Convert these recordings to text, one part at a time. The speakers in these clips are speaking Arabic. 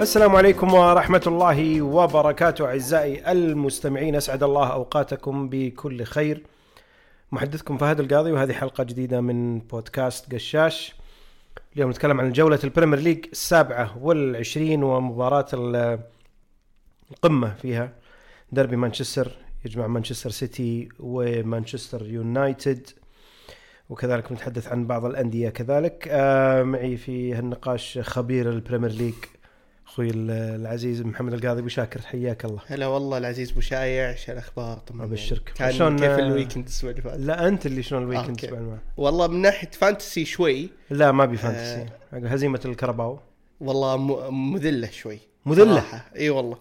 السلام عليكم ورحمة الله وبركاته أعزائي المستمعين أسعد الله أوقاتكم بكل خير. محدثكم فهد القاضي وهذه حلقة جديدة من بودكاست قشاش. اليوم نتكلم عن جولة البريمير ليج السابعة والعشرين ومباراة ال- القمة فيها. دربي مانشستر يجمع مانشستر سيتي ومانشستر يونايتد وكذلك نتحدث عن بعض الأندية كذلك. آه معي في هالنقاش خبير البريمير ليج أخوي ال- العزيز محمد القاضي أبو شاكر حياك الله هلا والله العزيز أبو شايع إيش الاخبار طبعا أبشرك. كان شلون- كيف ال weekend الأسبوع اللي فات لا أنت اللي شلون ال weekend. الأسبوع الماضي؟ والله من ناحية fantasy شوي لا ما بي fantasy هزيمة الكرباو والله م- مذلة شوي؟ صراحة. إي والله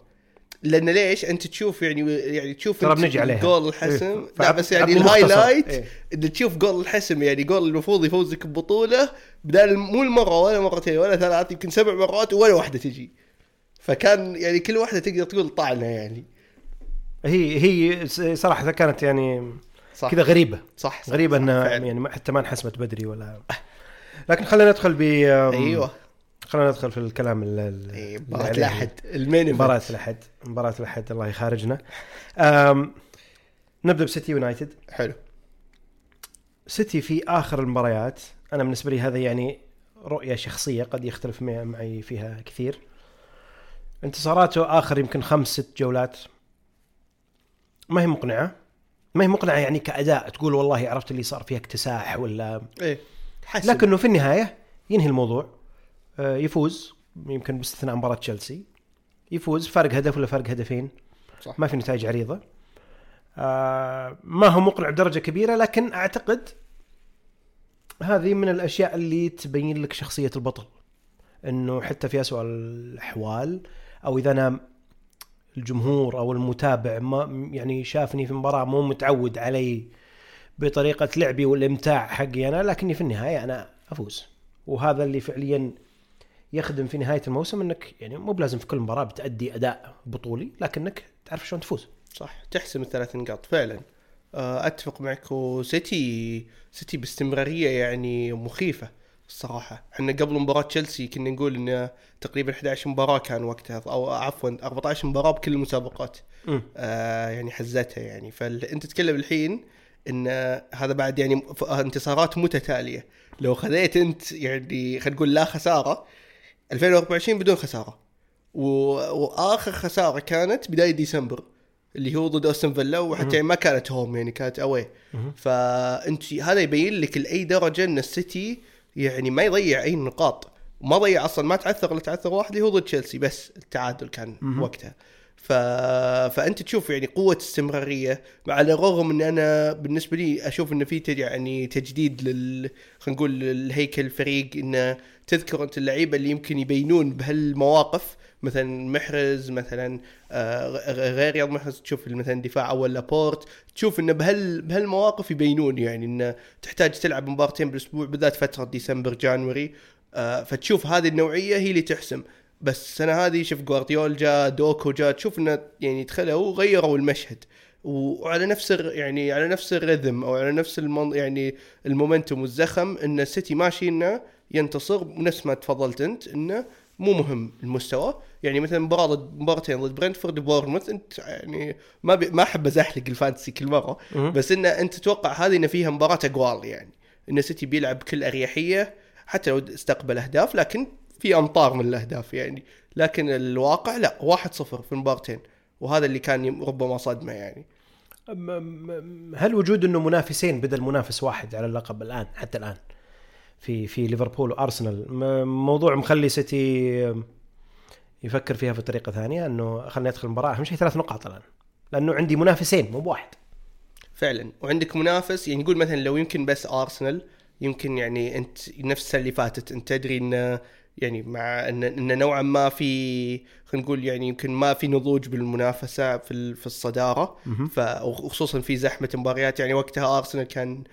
لأن ليش أنت تشوف يعني يعني تشوف ترى بنجي عليها. جول الحسم إيه. لا بس يعني. ال highlight إيه. تشوف جول الحسم يعني جول المفروض يفوزك ببطولة بدال مو المرة ولا مرتين ولا ثلاث يمكن سبع مرات ولا واحدة تجي فكان يعني كل واحدة تقدر تقول طعنة يعني هي هي صراحة كانت يعني كذا غريبة صح, صح غريبة انها. يعني حتى ما انحسمت بدري ولا لكن خلينا ندخل ب أيوه خلينا ندخل في الكلام ال- ال- إيه، مباراة. الأحد المين مباراة. الأحد. مباراة الأحد الله يخارجنا. أم، نبدأ بسيتي يونايتد. حلو. سيتي في آخر المباريات أنا بالنسبة لي هذا يعني رؤية شخصية قد يختلف مع- معي فيها كثير. انتصاراته آخر يمكن خمس ست جولات. ما هي مقنعة؟ ما هي مقنعة يعني كأداء؟ تقول والله عرفت اللي صار فيها اكتساح ولا إيه حسن لكنه في النهاية ينهي الموضوع. يفوز. يمكن باستثناء مباراة تشيلسي. يفوز. فرق هدف ولا فرق هدفين؟ صح. ما في نتائج عريضة. آه ما هو مقنع بدرجة كبيرة لكن أعتقد هذه من الأشياء اللي تبين لك شخصية البطل. إنه حتى في اسوء الأحوال أو إذا أنا الجمهور أو المتابع ما يعني شافني في مباراة مو متعود علي بطريقة لعبي والإمتاع حقي أنا لكني في النهاية أنا أفوز. وهذا اللي فعليا يخدم في نهاية الموسم إنك يعني مو بلازم في كل مباراة بتأدي أداء بطولي لكنك تعرف شلون تفوز. صح تحسم الثلاث نقاط فعلا. آه، أتفق معك وسيتي سيتي باستمرارية يعني مخيفة الصراحة. إحنا قبل مباراة تشيلسي كنا نقول إن تقريبا 11 مباراة كان وقتها أو عفوا 14 مباراة بكل المسابقات. آه يعني حزتها يعني. فأنت تتكلم الحين إن هذا بعد يعني انتصارات متتالية. لو خذيت أنت يعني خلينا نقول لا خسارة 2024 بدون خسارة. و... وآخر خسارة كانت بداية ديسمبر اللي هو ضد اوستن فيلا وحتى يعني ما كانت هوم يعني كانت أوي. فانت هذا يبين لك لأي درجة أن السيتي يعني ما يضيع أي نقاط. ما ضيع أصلا ما تعثر إلا تعثر واحد اللي هو ضد تشيلسي بس التعادل كان مهم. وقتها. ف... فأنت تشوف يعني قوة استمرارية على الرغم إن أنا بالنسبة لي أشوف انه في تج- يعني تجديد لل خلينا نقول الهيكل الفريق انه تذكر أنت اللعيبة اللي يمكن يبينون بهالمواقف مثلا محرز مثلا آه، غير رياض محرز تشوف مثلا دفاع أول لابورت تشوف انه بهال بهالمواقف يبينون يعني انه تحتاج تلعب مباراتين بالأسبوع بالذات فترة ديسمبر جانوري آه، فتشوف هذه النوعية هي اللي تحسم. بس السنة هذه شوف جوارديول جاء دوكو جاء تشوف إنه يعني دخلوا وغيروا المشهد. وعلى نفس يعني على نفس الريذم أو على نفس المن يعني ال momentum والزخم إن السيتي ماشي إنه ينتصر نفس ما تفضلت أنت إنه مو مهم المستوى. يعني مثلا مباراة ضد مباراتين ضد برنتفورد وبورنموث أنت يعني ما بي ما أحب ازحلق ال fantasy كل مرة. بس ان أنت تتوقع هذه إن فيها مباراة أقوال يعني. إن السيتي بيلعب بكل أريحية حتى لو استقبل أهداف لكن في أمطار من الأهداف يعني. لكن الواقع لا 1-0 في المباراتين وهذا اللي كان ربما صدمة يعني. هل وجود إنه منافسين بدل منافس واحد على اللقب الآن حتى الآن في في ليفربول وأرسنال؟ موضوع مخلي سيتي يفكر فيها بطريقه ثانية إنه خلينا ندخل المباراة أهم شيء ثلاث نقاط الآن لأنه عندي منافسين مو بواحد. فعلا. وعندك منافس يعني نقول مثلا لو يمكن بس أرسنال يمكن يعني أنت نفس اللي فاتت أنت تدري إن يعني مع ان, إن نوعا ما في خلينا نقول يعني يمكن ما في نضوج بالمنافسة في في الصدارة. وخصوصا في زحمة مباريات. يعني وقتها أرسنال كان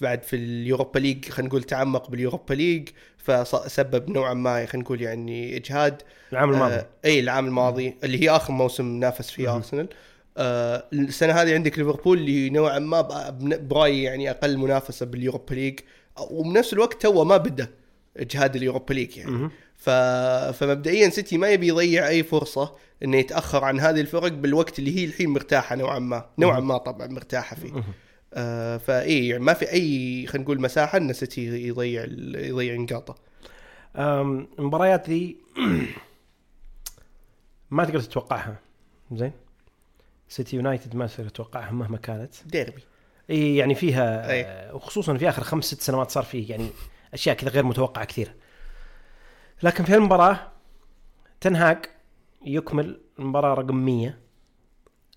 بعد في اليوروبا ليج خلينا نقول تعمق باليوروبا ليج فسبب نوعا ما خلينا نقول يعني إجهاد. العام الماضي. آه إي العام الماضي اللي هي آخر موسم نافس فيه. أرسنال. آه السنة هذه عندك ليفربول اللي نوعا ما برأيي يعني أقل منافسة باليوروبا ليج. وبنفس الوقت تو ما بدأ. إجهاد اليوروبا ليج يعني. ف... فمبدئيا سيتي ما يبي يضيع أي فرصة إنه يتأخر عن هذه الفرق بالوقت اللي هي الحين مرتاحة نوعا ما. نوعا ما طبعا مرتاحة فيه. آه فاي يعني ما في أي خلينا نقول مساحة إن سيتي يضيع ال- يضيع نقاطه المباريات ذي ما تقدر تتوقعها. زين؟ سيتي يونايتد ما تقدر تتوقعها مهما كانت. ديربي. إي يعني فيها. آه، وخصوصا في آخر خمس ست سنوات صار فيه يعني أشياء كذا غير متوقعة كثير. لكن في المباراة تنهاج يكمل المباراة رقم 100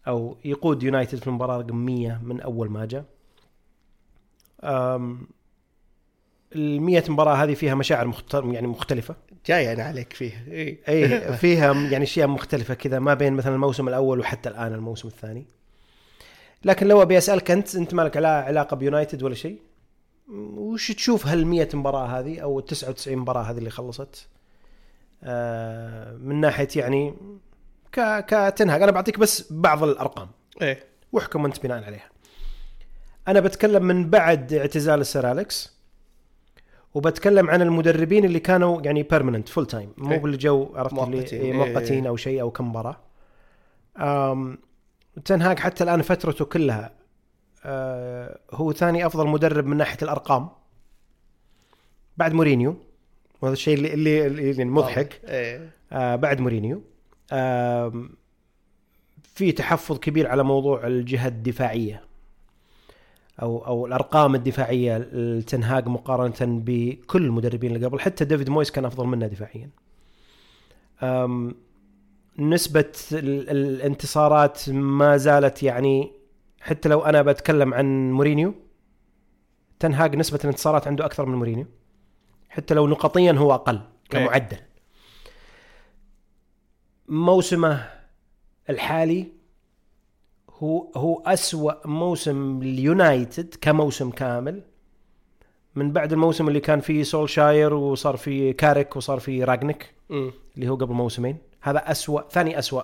أو يقود يونايتد في المباراة رقم 100 من أول ما جاء. ال 100 مباراة هذه فيها مشاعر مخت... يعني مختلفة. جاي أنا عليك فيها. إي. إي فيها يعني أشياء مختلفة كذا ما بين مثلا الموسم الأول وحتى الآن الموسم الثاني. لكن لو أبي أسألك أنت أنت ما لك علا- علاقة بيونايتد ولا شيء؟ وش تشوف هال 100 مباراة هذه أو ال 99 مباراة هذه اللي خلصت؟ آه من ناحية يعني ك كتين هاج. أنا بعطيك بس بعض الأرقام. إيه. واحكم أنت بناء عليها. أنا بتكلم من بعد اعتزال السير أليكس وبتكلم عن المدربين اللي كانوا يعني permanent full time مو إيه. باللي جو عرفت اللي مؤقتين. إيه، إيه. مؤقتين أو شيء أو كم مباراة. تنهاج حتى الآن فترته كلها هو ثاني أفضل مدرب من ناحية الأرقام. بعد مورينيو. وهذا الشيء اللي اللي, اللي يعني مضحك. إيه. آه بعد مورينيو. آه في تحفظ كبير على موضوع الجهة الدفاعية. أو أو الأرقام الدفاعية لتنهاج مقارنة بكل المدربين اللي قبل. حتى ديفيد مويس كان أفضل منه دفاعيا. نسبة ال- الانتصارات ما زالت يعني حتى لو أنا بتكلم عن مورينيو تنهاج نسبة الانتصارات عنده أكثر من مورينيو. حتى لو نقطيا هو أقل كمعدل. موسمه الحالي هو هو أسوأ موسم اليونايتد كموسم كامل. من بعد الموسم اللي كان فيه سولشاير وصار فيه كاريك وصار فيه رانجنيك مم. اللي هو قبل موسمين. هذا أسوأ ثاني أسوأ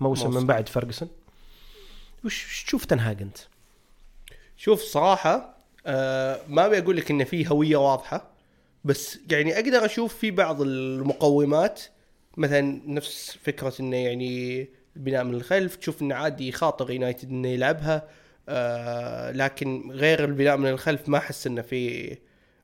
موسم, موسم. من بعد فيرجسون وش تشوف تنهاج انت؟ شوف صراحة آه ما أبي أقول لك إن في هوية واضحة بس يعني أقدر أشوف في بعض المقومات مثلا نفس فكرة إنه يعني البناء من الخلف تشوف إنه عادي يخاطر يونايتد إنه يلعبها آه لكن غير البناء من الخلف ما أحس إنه في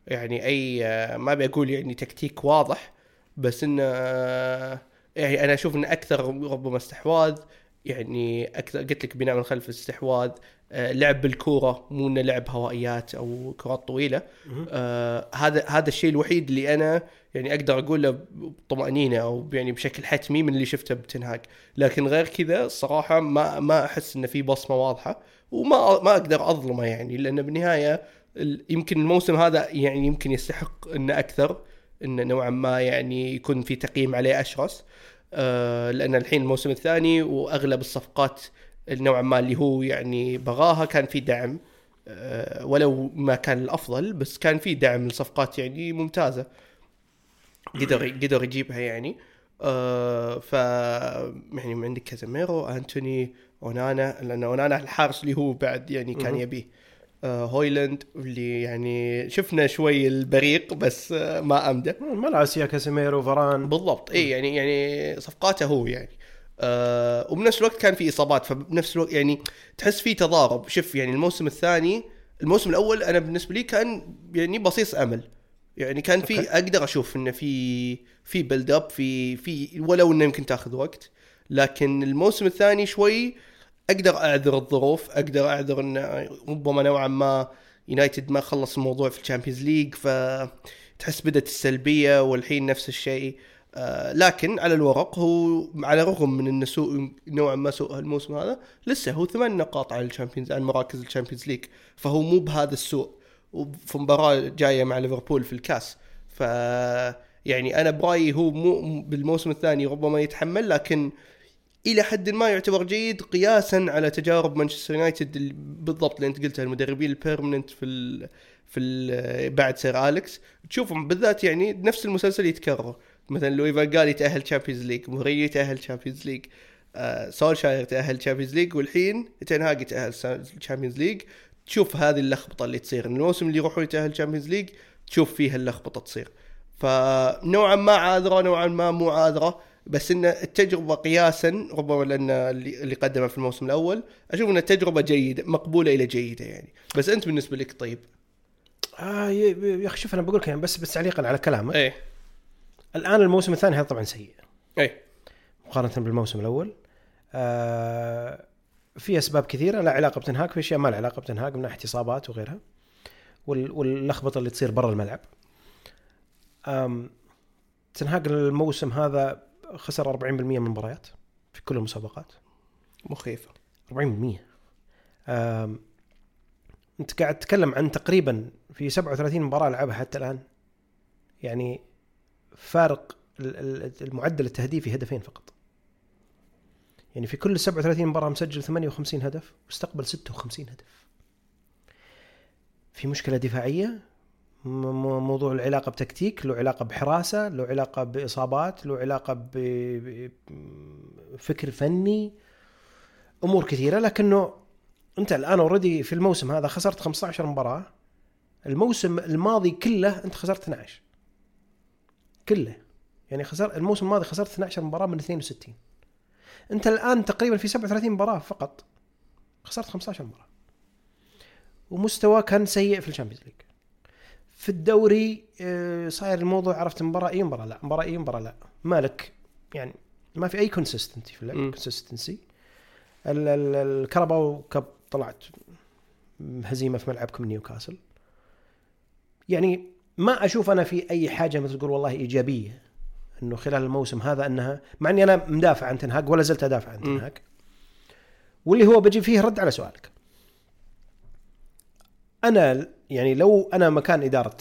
يعني أي آه ما أبي أقول يعني تكتيك واضح بس إنه آه يعني أنا أشوف انه أكثر ربما استحواذ يعني أكثر قلت لك بناء من الخلف استحواذ آه، لعب بالكورة مو إنه لعب هوائيات أو كرات طويلة. آه هذا هذا الشيء الوحيد اللي أنا يعني أقدر أقوله بطمأنينة أو يعني بشكل حتمي من اللي شفته بتنهاج لكن غير كذا الصراحه ما ما أحس انه في بصمة واضحة وما ما أقدر أظلمه يعني لأن بالنهاية ال- يمكن الموسم هذا يعني يمكن يستحق إنه أكثر إنه نوعا ما يعني يكون في تقييم عليه أشرس. لأن الحين الموسم الثاني وأغلب الصفقات نوعا ما اللي هو يعني بغاها كان في دعم آه، ولو ما كان الأفضل بس كان في دعم لصفقات يعني ممتازة. قدر قدر يجيبها يعني. آه ف يعني عندك كازاميرو أنتوني أونانا لأن أونانا الحارس اللي هو بعد يعني كان. يبيه. آه هويلاند اللي يعني شفنا شوي البريق بس آه ما امده مالاسيا كاسيميرو فاران بالضبط. اي يعني يعني صفقاته هو يعني. آه وبنفس الوقت كان في إصابات فبنفس الوقت يعني تحس في تضارب. شوف يعني الموسم الثاني الموسم الأول أنا بالنسبة لي كان يعني بصيص أمل. يعني كان في. أقدر أشوف إنه في في build up في في ولو إنه يمكن تاخذ وقت. لكن الموسم الثاني شوي أقدر أعذر الظروف أقدر أعذر انه ربما نوعا ما يونايتد ما خلص الموضوع في الشامبيونز ليج فتحس بدت السلبية والحين نفس الشيء. آه لكن على الورق هو على الرغم من انه سوء نوعا ما سوء الموسم هذا لسه هو ثمان نقاط على الشامبيونز عن مراكز الشامبيونز ليج فهو مو بهذا السوء. وفي مباراة جاية مع ليفربول في الكاس ف يعني أنا برأيي هو مو بالموسم الثاني ربما يتحمل لكن إلى حد ما يعتبر جيد قياسا على تجارب مانشستر يونايتد بالضبط اللي أنت قلتها المدربين ال permanent في ال في ال بعد سير أليكس. تشوفهم بالذات يعني نفس المسلسل يتكرر. مثلا فان قال يتاهل تشامبيونز ليج مورينيو يتاهل تشامبيونز ليج آه سولشاير يتاهل تشامبيونز ليج والحين تنهاج يتاهل تشامبيونز ليج تشوف هذه اللخبطة اللي تصير. الموسم اللي يروحون يتأهل تشامبيونز ليج تشوف فيها اللخبطة تصير. فنوعا ما عاذرة نوعا ما مو عاذرة. بس إن التجربة قياسا ربما لأن اللي قدمه في الموسم الأول أشوف إن التجربة جيدة مقبولة إلى جيدة يعني. بس أنت بالنسبة لك طيب؟ آه يا أخي شوف أنا بقول لك يعني بس بس تعليقا على كلامك. إيه. الآن الموسم الثاني هذا طبعا سيء. إيه. مقارنة بالموسم الأول. آه في أسباب كثيرة لا علاقة بتنهاك في أشياء ما لها علاقة بتنهاك من ناحية إصابات وغيرها وال- واللخبطة اللي تصير برا الملعب. آم، تنهاك الموسم هذا خسر 40% من المباريات في كل المسابقات. مخيفة. 40% آم، أنت قاعد تتكلم عن تقريبا في 37 مباراة لعبها حتى الآن. يعني فارق ال- ال- المعدل التهديفي هدفين فقط. يعني في كل 37 مباراة مسجل 58 هدف واستقبل 56 هدف. في مشكلة دفاعية موضوع العلاقه بتكتيك له علاقة بحراسة له علاقة بإصابات له علاقة بفكر فني أمور كثيرة. لكنه أنت الآن اوريدي في الموسم هذا خسرت 15 مباراة. الموسم الماضي كله أنت خسرت 12 كله. يعني خسر الموسم الماضي خسرت 12 مباراة من 62 أنت الآن تقريبا في 37 مباراة فقط. خسرت 15 مباراة. ومستوى كان سيء في ال Champions League. في الدوري آه، صاير الموضوع عرفت مباراة إيه مباراة لا مباراة إيه مباراة لا. مالك يعني ما في أي consistency في اللعب. consistency الكرباو Cup طلعت هزيمة في ملعبكم نيوكاسل. يعني ما أشوف أنا في أي حاجة مثل تقول والله إيجابية إنه خلال الموسم هذا إنها مع إني أنا مدافع عن تنهاج ولا زلت أدافع عن مم. تنهاج. واللي هو بجي فيه رد على سؤالك. أنا يعني لو أنا مكان إدارة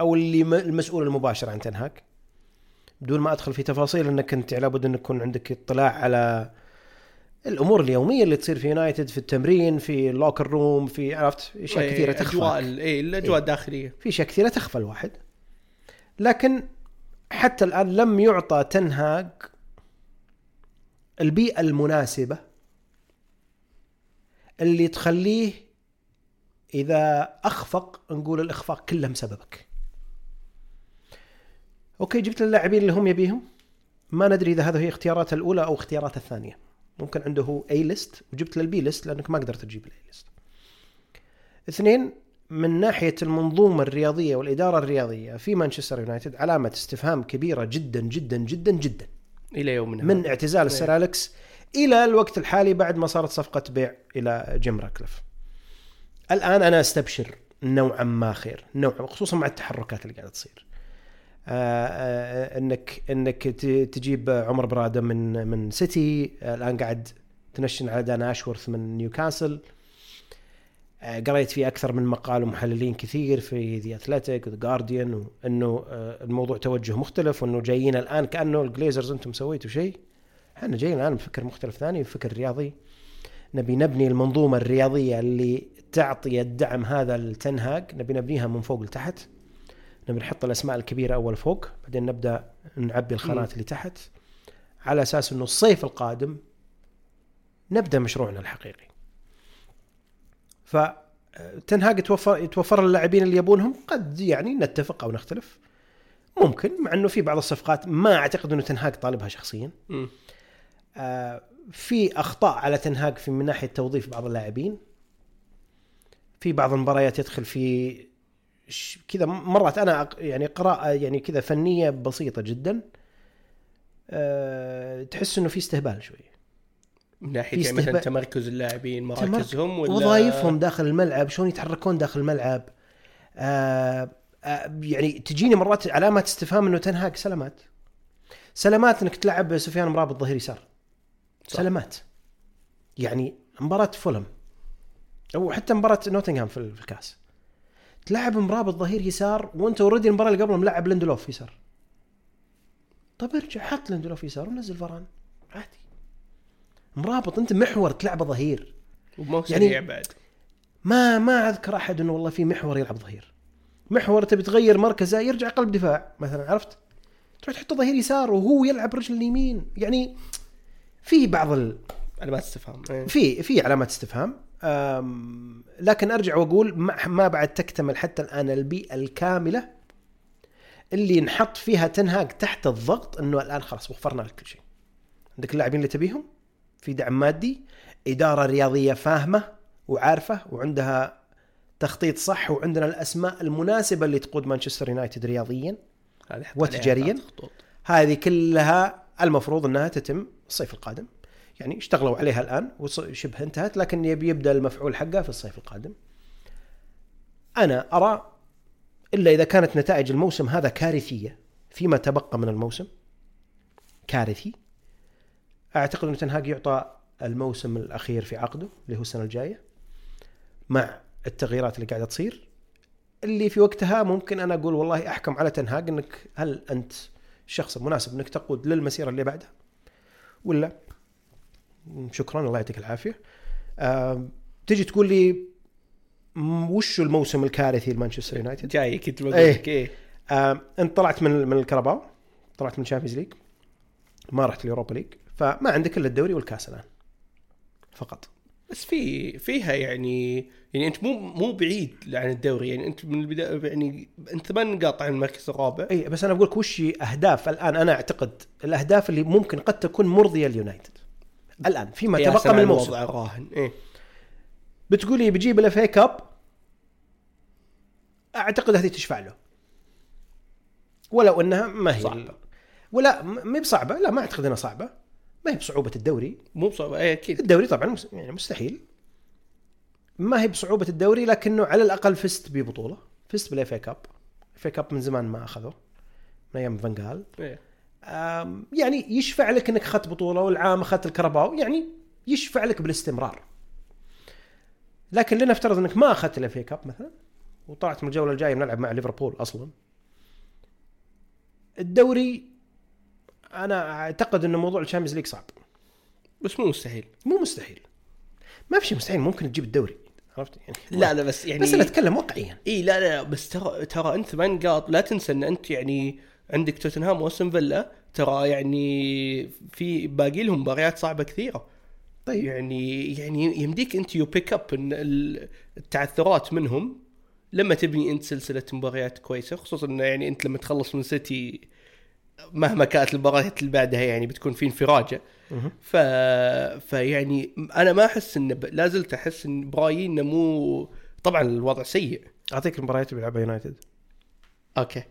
أو اللي المسؤول المباشر عن تنهاج بدون ما أدخل في تفاصيل إنك أنت لابد إن يكون عندك اطلاع على الأمور اليومية اللي تصير في يونايتد في التمرين في اللوكر روم في عرفت؟ أشياء إيه، كثيرة تخفى. أجواء ال- إيه الأجواء إيه. الداخلية. في أشياء كثيرة تخفى الواحد. لكن حتى الآن لم يعطى تنهاج البيئة المناسبة اللي تخليه إذا أخفق نقول الإخفاق كله بسببك أوكي جبت اللاعبين اللي هم يبيهم. ما ندري إذا هذا هي اختياراته الأولى أو اختياراته الثانية. ممكن عنده هو A list وجبت له ال B list لأنك ما قدرت تجيب ال A list اثنين من ناحية المنظومة الرياضية والإدارة الرياضية في مانشستر يونايتد علامة استفهام كبيرة جدا جدا جدا جدا. إلى يومنا. من. اعتزال السير أليكس إلى الوقت الحالي بعد ما صارت صفقة بيع إلى جيم راتكليف. الآن أنا أستبشر نوعا ما خير نوعا خصوصا مع التحركات اللي قاعدة تصير. آه، آه، إنك إنك تجيب عمر برادة من من سيتي الآن قاعد تنشن على دان أشورث من نيوكاسل. آه، قريت في أكثر من مقال ومحللين كثير في The Athletic و The Guardian إنه الموضوع توجه مختلف وإنه جايين الآن كأنه الجليزرز أنتم سويتوا شيء. إحنا جايين الآن بفكر مختلف ثاني بفكر رياضي. نبي نبني المنظومة الرياضية اللي تعطي الدعم هذا لتنهاج نبي نبنيها من فوق لتحت. نبي نحط الأسماء الكبيرة أول فوق بعدين نبدأ نعبي الخانات اللي تحت. على أساس إنه الصيف القادم نبدأ مشروعنا الحقيقي. ف تنهاج يتوفر يتوفر اللاعبين اللي يبونهم؟ قد يعني نتفق أو نختلف. ممكن مع إنه في بعض الصفقات ما أعتقد إنه تنهاج طالبها شخصيا. آه، في أخطاء على تنهاج في من ناحية توظيف بعض اللاعبين. في بعض المباريات يدخل في كذا مرات أنا يعني قراءة يعني كذا فنية بسيطة جدا أه تحس إنه في استهبال شوي. من ناحية يعني مثلا. تمركز اللاعبين مراكزهم ولا وظائفهم داخل الملعب شلون يتحركون داخل الملعب؟ آه آه يعني تجيني مرات علامات استفهام إنه تنهاج سلامات. سلامات إنك تلعب سفيان مرابط ظهير يسار. سلامات. يعني مباراة فولهام. أو حتى مباراة نوتنغهام في الكاس. تلعب مرابط ظهير يسار وأنت already المباراة اللي قبلها ملعب لندلوف يسار. طيب ارجع حط لندلوف يسار ونزل فاران عادي. مرابط انت محور تلعبه ظهير. وما هو يعني- سريع بعد. ما ما أذكر أحد إنه والله في محور يلعب ظهير. محور تبي تغير مركزه يرجع قلب دفاع مثلا عرفت؟ تروح تحطه ظهير يسار وهو يلعب رجل اليمين. يعني في بعض ال... علامات استفهام إيه. في في علامات استفهام. لكن أرجع وأقول ما, بعد تكتمل حتى الآن البيئة الكاملة اللي نحط فيها تنهاج تحت الضغط إنه الآن خلاص وفرنا لك كل شيء. عندك اللاعبين اللي تبيهم؟ في دعم مادي إدارة رياضية فاهمة وعارفة وعندها تخطيط صح وعندنا الأسماء المناسبة اللي تقود مانشستر يونايتد رياضيا وتجارياً؟ هذه كلها المفروض إنها تتم الصيف القادم. يعني اشتغلوا عليها الآن وشبه انتهت لكن يبي يبدأ المفعول حقها في الصيف القادم. أنا أرى إلا إذا كانت نتائج الموسم هذا كارثية فيما تبقى من الموسم. كارثي. أعتقد أن تنهاج يعطى الموسم الأخير في عقده اللي هو السنة الجاية مع التغييرات اللي قاعدة تصير. اللي في وقتها ممكن أنا أقول والله أحكم على تنهاج إنك هل أنت الشخص المناسب إنك تقود للمسيرة اللي بعدها ولا شكرا الله يعطيك العافية. آه تجي تقول لي وش الموسم الكارثي لمانشستر يونايتد؟ جاي كنت بقول إيه. لك إيه. آه انت طلعت من من الكرباو طلعت من ال Champions League ما رحت ال Europa League فما عندك إلا الدوري والكاس الآن. فقط. بس في فيها يعني يعني أنت مو مو بعيد عن الدوري يعني أنت من البداية يعني أنت ثمان نقاط عن المركز الرابع. اي بس أنا بقول لك وش أهداف؟ الآن أنا أعتقد الأهداف اللي ممكن قد تكون مرضية لليونايتد الآن فيما قياساً تبقى من الموسم. الوضع الراهن إيه. بتقول لي بجيب ال FA Cup أعتقد هذه تشفع له. ولو إنها ما هي. صعبة. ولا ما هي بصعبة. لا ما أعتقد إنها صعبة. ما هي بصعوبة الدوري. مو بصعوبة إيه أكيد. الدوري طبعا يعني مستحيل. ما هي بصعوبة الدوري لكنه على الأقل فزت ببطولة. فزت بال FA Cup FA Cup من زمان ما أخذه. من أيام فانجال إيه. يعني يشفع لك إنك أخذت بطولة والعام أخذت الكرباو يعني يشفع لك بالاستمرار. لكن لنفترض إنك ما أخذت ال FA Cup مثلا وطلعت من الجولة الجاية بنلعب مع ليفربول أصلا. الدوري أنا أعتقد إن موضوع ال Champions League صعب. بس مو مستحيل. مو مستحيل. ما في شيء مستحيل ممكن تجيب الدوري. عرفت؟ يعني لا لا بس يعني بس أنا أتكلم واقعيا. إي لا لا بس ترى ترى أنت ثمان نقاط لا تنسى إن أنت يعني عندك توتنهام وأستون فيلا ترى يعني في باقي لهم مباريات صعبة كثيرة. طيب. يعني يعني يمديك أنت you pick up التعثرات منهم لما تبني أنت سلسلة مباريات كويسة خصوصا انه يعني أنت لما تخلص من سيتي مهما كانت المباريات اللي بعدها يعني بتكون في انفراجة. ف فيعني أنا ما أحس انه ب... لا زلت أحس إن برايي إنه مو طبعا الوضع سيء. أعطيك المباريات اللي بيلعبها يونايتد. أوكي.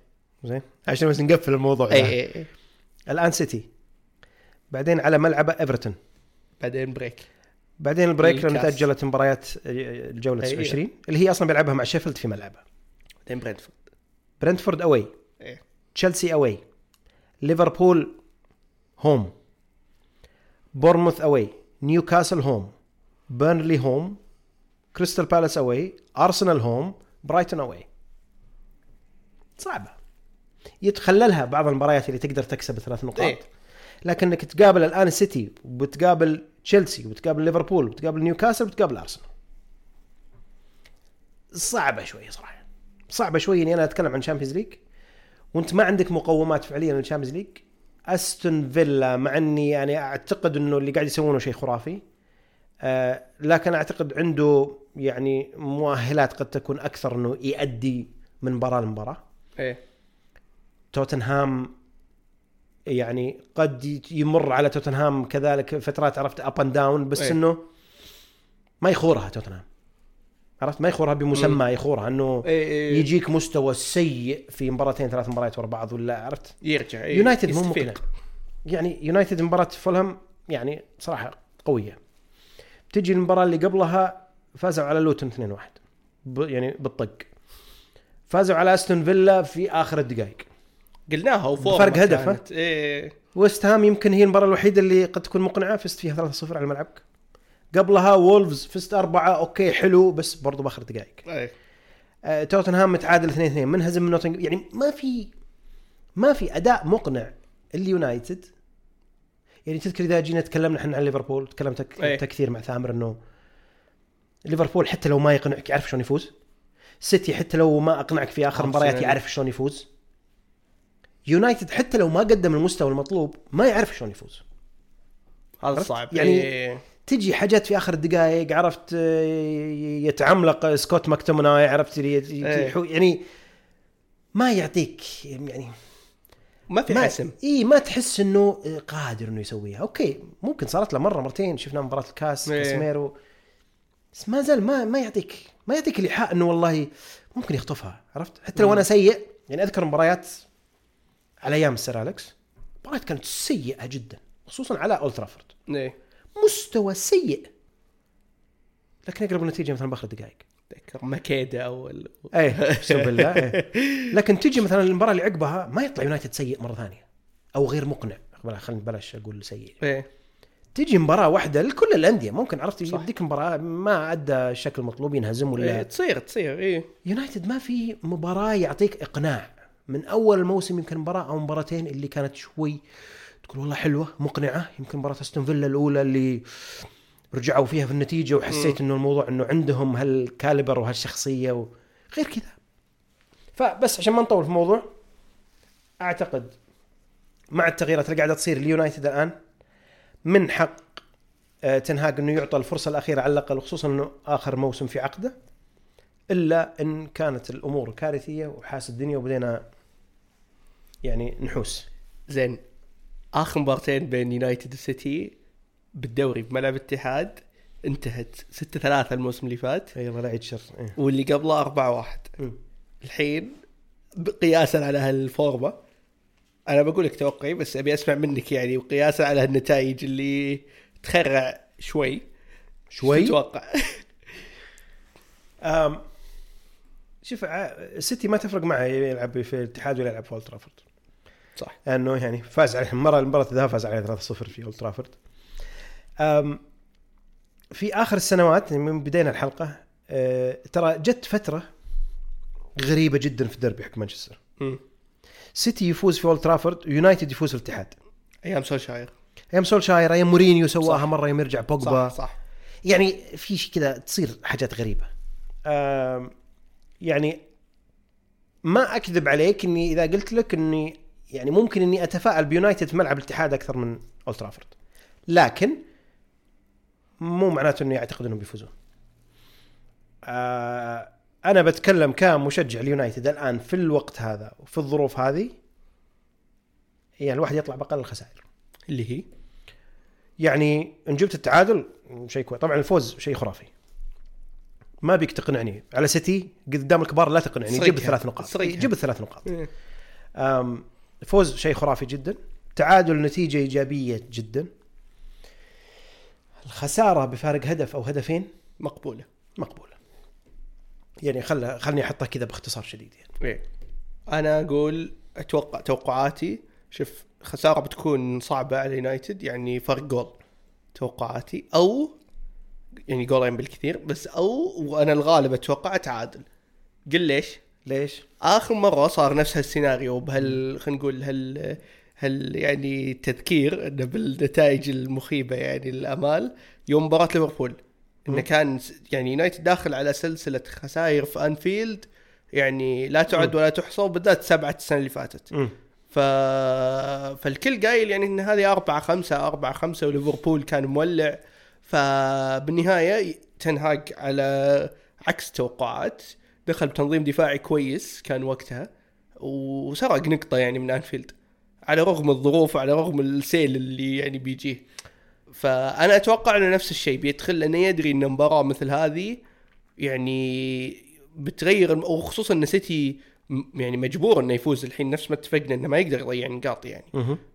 زين. عشان بس نقفل الموضوع اي. اي اي الآن سيتي. بعدين على ملعبه إيفرتون. بعدين break. بعدين ال break الكاس. تأجلت مباريات الجولة أي. 29 اللي هي أصلا بيلعبها مع شيفيلد في ملعبه. بعدين برينتفورد. برنتفورد away إيه. تشيلسي away ليفربول home. بورنموث away نيوكاسل home. بيرنلي home. كريستال بالاس away أرسنال home. برايتون away صعبة. يتخللها بعض المباريات اللي تقدر تكسب ثلاث نقاط. إيه. لكنك تقابل الآن السيتي وبتقابل تشيلسي وبتقابل ليفربول وبتقابل نيوكاسل وبتقابل أرسنال. صعبة شوية صراحة. صعبة شوية إني أنا أتكلم عن Champions League وأنت ما عندك مقومات فعليا لل Champions League أستون فيلا مع إني يعني أعتقد إنه اللي قاعد يسوونه شيء خرافي. آه لكن أعتقد عنده يعني مؤهلات قد تكون أكثر إنه يؤدي من مباراة لمباراة. إيه. توتنهام يعني قد يمر على توتنهام كذلك فترات عرفت up and down بس إيه. إنه ما يخورها توتنهام عرفت ما يخورها بمسمى يخورها إنه إيه، إيه. يجيك مستوى سيء في مباراتين ثلاث مباريات ورا بعض ولا عرفت يرجع. يونايتد مو. مقنع يعني يونايتد مباراة فولهام يعني صراحة قوية تجي المباراة اللي قبلها فازوا على لوتون 2-1 ب- يعني بالطق فازوا على أستون فيلا في آخر الدقائق قلناها وفوق بفرق هدف، ها؟ إيه. ويست هام يمكن هي المباراة الوحيدة اللي قد تكون مقنعة. فزت فيها 3-0 على ملعبك. قبلها وولفز فزت أربعة أوكي حلو بس برضو بآخر دقائق. إيه. آه، توتنهام متعادل 2 2 منهزم من نوتنج يعني ما في ما في أداء مقنع اليونايتد يعني تذكر إذا جينا تكلمنا إحنا عن ليفربول تكلمت تك- إيه. كثير مع ثامر إنه ليفربول حتى لو ما يقنعك يعرف شلون يفوز. سيتي حتى لو ما أقنعك في آخر. مباريات يعرف شلون يفوز. يونايتد حتى لو ما قدم المستوى المطلوب ما يعرف شلون يفوز هذا؟ صعب يعني- إيه. تجي حاجات في آخر الدقائق عرفت يتعملق سكوت ماكتومناي عرفت إيه. يعني ما يعطيك يعني ما في ما حسم اي ما تحس إنه قادر إنه يسويها okay ممكن صارت له مرة مرتين شفنا مباراة الكاس إيه. كاسميرو بس ما زال ما ما يعطيك ما يعطيك الإيحاء إنه والله ممكن يخطفها عرفت حتى لو أنا سيء يعني أذكر مباريات على أيام السير أليكس مباريات كانت سيئة جدا خصوصا على أولد ترافورد. إيه. مستوى سيء. لكن يقرب النتيجة مثلا بآخر دقائق. اتذكر ماكيدا أول. إيه أقسم بالله إيه. لكن تجي مثلا المباراة اللي عقبها ما يطلع يونايتد سيء مرة ثانية أو غير مقنع. خلينا بلاش أقول سيء. إيه. تجي مباراة واحدة لكل الأندية ممكن عرفت. يديك مباراة ما ادى الشكل المطلوب ينهزم ولا تصير تصير إيه. يونايتد ما في مباراة يعطيك إقناع. من أول الموسم يمكن مباراة أو مباراتين اللي كانت شوي تقول والله حلوة مقنعة. يمكن مباراة أستون فيلا الأولى اللي رجعوا فيها في النتيجة وحسيت إنه الموضوع إنه عندهم هالكاليبر وهالشخصية وغير كذا. فبس عشان ما نطول في الموضوع أعتقد مع التغييرات اللي قاعدة تصير اليونايتد الآن من حق آه، تنهاج إنه يعطى الفرصة الأخيرة على الأقل وخصوصا إنه آخر موسم في عقده إلا إن كانت الأمور كارثية وحاس الدنيا وبدينا يعني نحوس زين آخر مبارتين بين يونايتد وسيتي بالدوري بملعب الاتحاد انتهت 6 3 الموسم اللي فات يلا لا يعيد شر إيه. واللي قبله 4 1 مم. الحين قياسا على هالفورمة أنا بقول لك توقعي بس أبي أسمع منك يعني وقياسا على النتائج اللي تخرع شوي شوي؟ شو تتوقع؟ شوف السيتي ما تفرق معه يلعب في الاتحاد ولا يلعب في أولد ترافورد صح. لأنه يعني فاز عليه. المرة المباراه الذهاب فاز عليه 3-0 في أولد ترافورد. في آخر السنوات يعني من بدينا الحلقة أه، ترى جت فترة غريبة جدا في الدربي حق مانشستر. سيتي يفوز في أولد ترافورد ويونايتد يفوز في الاتحاد. أيام سولشاير. أيام سولشاير أيام مورينيو سواها. مرة يوم يرجع بوجبا. صح. صح يعني في شيء كذا تصير حاجات غريبة. يعني ما أكذب عليك إني إذا قلت لك إني يعني ممكن إني أتفائل بيونايتد في ملعب الاتحاد أكثر من أولد ترافورد. لكن مو معناته اني اعتقد إنهم بيفوزون. آه، أنا بتكلم كمشجع اليونايتد الآن في الوقت هذا وفي الظروف هذه يعني الواحد يطلع بأقل الخسائر. اللي هي؟ يعني إن جبت التعادل شيء كويس طبعا الفوز شيء خرافي. ما بيك تقنعني. على سيتي قدام الكبار لا تقنعني. جيب. الثلاث نقاط. صريحة. جيب الثلاث نقاط. إيه. فوز شيء خرافي جدا تعادل نتيجة إيجابية جدا. الخسارة بفارق هدف أو هدفين مقبولة مقبولة. يعني خل خلني أحطها كذا باختصار شديد يعني. إيه. أنا أقول أتوقع توقعاتي شوف خسارة بتكون صعبة على يونايتد يعني فرق جول توقعاتي أو يعني جولين بالكثير بس أو وأنا الغالب أتوقع تعادل. قل ليش؟ ليش؟ آخر مرة صار نفس هالسيناريو بهال خلينا نقول هال هل يعني تذكير إنه بالنتائج المخيبة يعني الامال يوم مباراة ليفربول إنه. كان يعني يونايتد داخل على سلسلة خسائر في أنفيلد يعني لا تعد ولا تحصى وبالذات سبعة السنة اللي فاتت. ف... فالكل قايل يعني إن هذه أربعة خمسة أربعة خمسة وليفربول كان مولع فبالنهاية تنهاج على عكس توقعات دخل بتنظيم دفاعي كويس كان وقتها وسرق نقطة يعني من أنفيلد. على رغم الظروف وعلى رغم السيل اللي يعني بيجيه. فأنا أتوقع إنه نفس الشيء بيدخل لأنه يدري إن مباراة مثل هذه يعني بتغير وخصوصا إن سيتي يعني مجبور إنه يفوز. الحين نفس ما اتفقنا إنه ما يقدر يضيع نقاط يعني.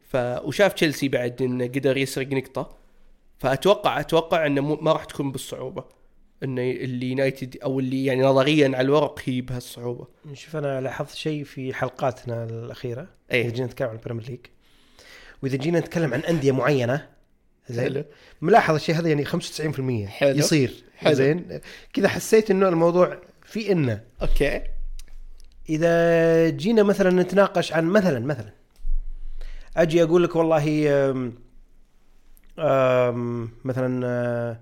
ف وشاف تشيلسي بعد إنه قدر يسرق نقطة. فأتوقع أتوقع إنه ما راح تكون بالصعوبة. انه اللي يونايتد أو اللي يعني نظريا على الورق هي بهالصعوبة شوف أنا لاحظت شيء في حلقاتنا الأخيرة إيه. إذا جينا نتكلم عن البريمير ليج وإذا جينا نتكلم عن أندية معينة زين. ملاحظ الشيء هذا يعني 95% حلو. يصير حلو. زين كذا حسيت إنه الموضوع في انه okay إذا جينا مثلا نتناقش عن مثلا مثلا أجي أقول لك والله أم أم مثلا آه،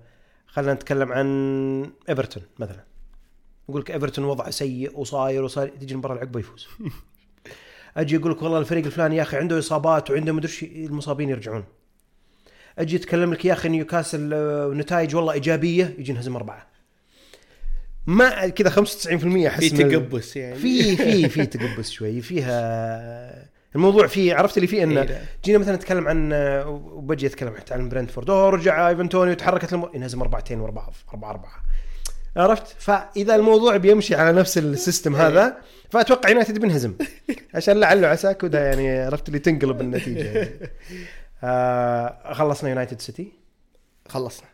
خلينا نتكلم عن إيفرتون مثلا. أقول لك إيفرتون وضعه سيء وصاير وصاير تجي المباراه العقبه يفوز أجي أقول لك والله الفريق الفلاني يا أخي عنده إصابات وعنده مدري المصابين يرجعون. أجي اتكلم لك يا أخي نيوكاسل آه، نتائج والله إيجابية يجي نهزم أربعة. ما كذا 95% أحس في تقبس يعني. في في في تقبس شوي فيها الموضوع فيه عرفت اللي فيه؟ إيه، انه لا. جينا مثلا نتكلم عن وبجي أتكلم حتى عن برنتفورد أوه رجع إيفن توني وتحركت الأمور ينهزم أربعتين ورا بعض أربعة أربعة. عرفت؟ فإذا الموضوع بيمشي على نفس ال system هذا فأتوقع يونايتد بينهزم عشان لعله عسى كذا يعني عرفت اللي تنقلب النتيجة. يعني. آه خلصنا يونايتد سيتي. خلصنا.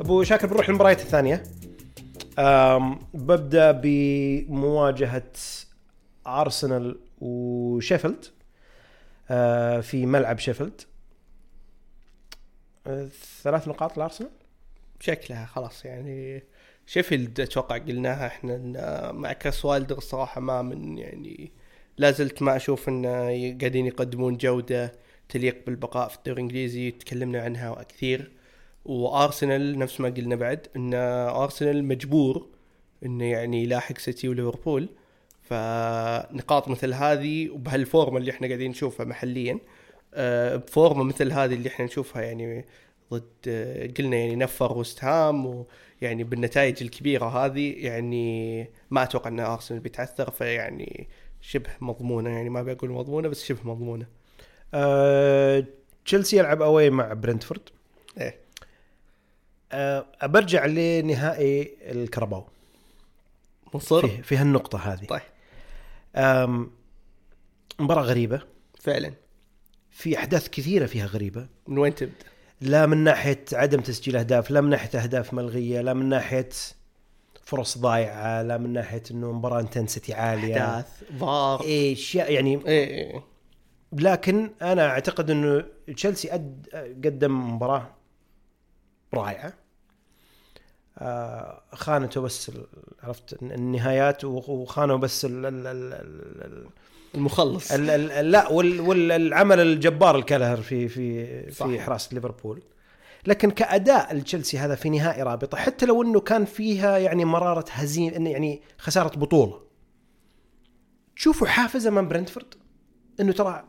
أبو شاكر بنروح للمباريات الثانية. ببدأ بمواجهة أرسنال وشيفيلد أه في ملعب شيفيلد. أه ثلاث نقاط لأرسنال؟ شكلها خلاص يعني. شيفيلد أتوقع قلناها إحنا إن مع كريس وايلدر الصراحه ما من يعني لا زلت ما أشوف إن قاعدين يقدمون جودة تليق بالبقاء في الدوري الإنجليزي تكلمنا عنها كثير. وأرسنال نفس ما قلنا بعد إن أرسنال مجبور إنه يعني يلاحق سيتي وليفربول. فنقاط مثل هذه وبهالفورمة اللي إحنا قاعدين نشوفها محليا آه، بفورمة مثل هذه اللي إحنا نشوفها يعني ضد آه، قلنا يعني نفر وست هام ويعني بالنتائج الكبيرة هذه يعني ما أتوقع إن أرسنال بيتعثر فيعني شبه مضمونة يعني ما بقول مضمونة بس شبه مضمونة. أه تشيلسي يلعب أوي مع برنتفورد. إيه. برجع لنهائي الكرباو. مصر في, في هالنقطة هذه. طيب. أم، مباراة غريبة. فعلا. في أحداث كثيرة فيها غريبة. من وين تبدأ؟ لا من ناحية عدم تسجيل أهداف لا من ناحية أهداف ملغية لا من ناحية فرص ضايعة لا من ناحية إنه مباراة انتنسيتي عالية. أحداث فار إيه، أشياء يعني إيه إيه. لكن أنا أعتقد إنه تشيلسي قدم مباراة رائعة آه، خانته بس عرفت النهايات وخانوا بس ال ال ال ال المخلص ال ال لا وال والعمل الجبار الكلهر في في صح. في حراسه ليفربول لكن كأداء لتشيلسي هذا في نهائي رابطة حتى لو إنه كان فيها يعني مرارة هزيمة يعني خسارة بطولة تشوفوا حافز امام برنتفورد إنه ترى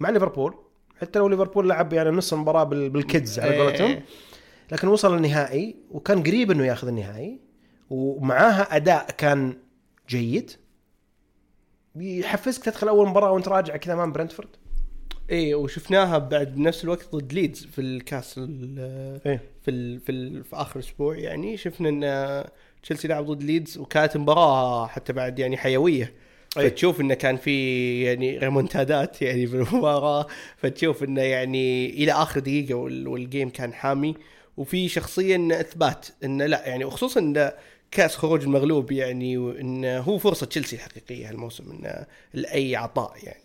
مع ليفربول حتى لو ليفربول لعب يعني نص المباراة بال- بالكيدز على إيه. قولتهم لكن وصل النهائي وكان قريب إنه ياخذ النهائي ومعاها أداء كان جيد. يحفزك تدخل أول مباراة وأنت راجع كذا أمام برنتفورد؟ إيه وشفناها بعد بنفس الوقت ضد ليدز في الكاس ال- إيه في ال في, ال في آخر أسبوع يعني. شفنا إن تشيلسي لعب ضد ليدز وكانت مباراة حتى بعد يعني حيوية. أي. فتشوف انه كان في يعني ريمونتادات يعني في المباراة فتشوف إنه يعني إلى آخر دقيقة وال- وال game كان حامي. وفي شخصيا إثبات إنه لا يعني وخصوصا إنه كاس خروج المغلوب يعني وإنه هو فرصة تشيلسي الحقيقيه هالموسم إنه لأي عطاء يعني.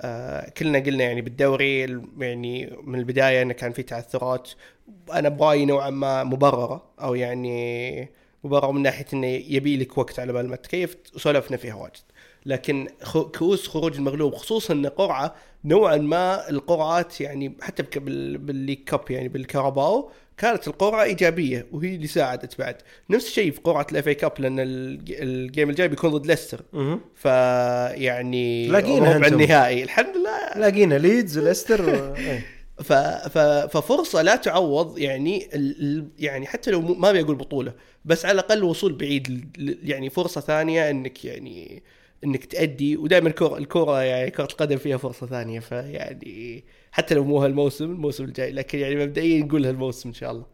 آه كلنا قلنا يعني بالدوري ال- يعني من البداية إنه كان في تعثرات أنا برايي نوعا ما مبررة أو يعني مبررة من ناحية إنه يبي لك وقت على بال ما تكيف وسولفنا فيها واجد لكن كؤوس خروج المغلوب خصوصا إن قرعة نوعا ما القرعات يعني حتى بك- بال- بال League Cup يعني بالكاراباو كانت القرعه إيجابية وهي اللي ساعدت بعد نفس الشيء في قرعه ال FA Cup لأن ال g- ال game الجاي بيكون ضد ليستر. فيعني تلاقينا ربع. النهائي الحمد لله لاقينا ليدز وليستر و... إيه. ف... ف... ففرصة لا تعوض يعني ال... يعني حتى لو ما بيقول بطولة بس على الأقل وصول بعيد يعني فرصة ثانية إنك يعني إنك تأدي ودائما الكره الكرة يعني كرة القدم فيها فرصة ثانية فيعني حتى لو مو هالموسم الموسم الجاي لكن يعني مبدئيا نقول هالموسم إن شاء الله.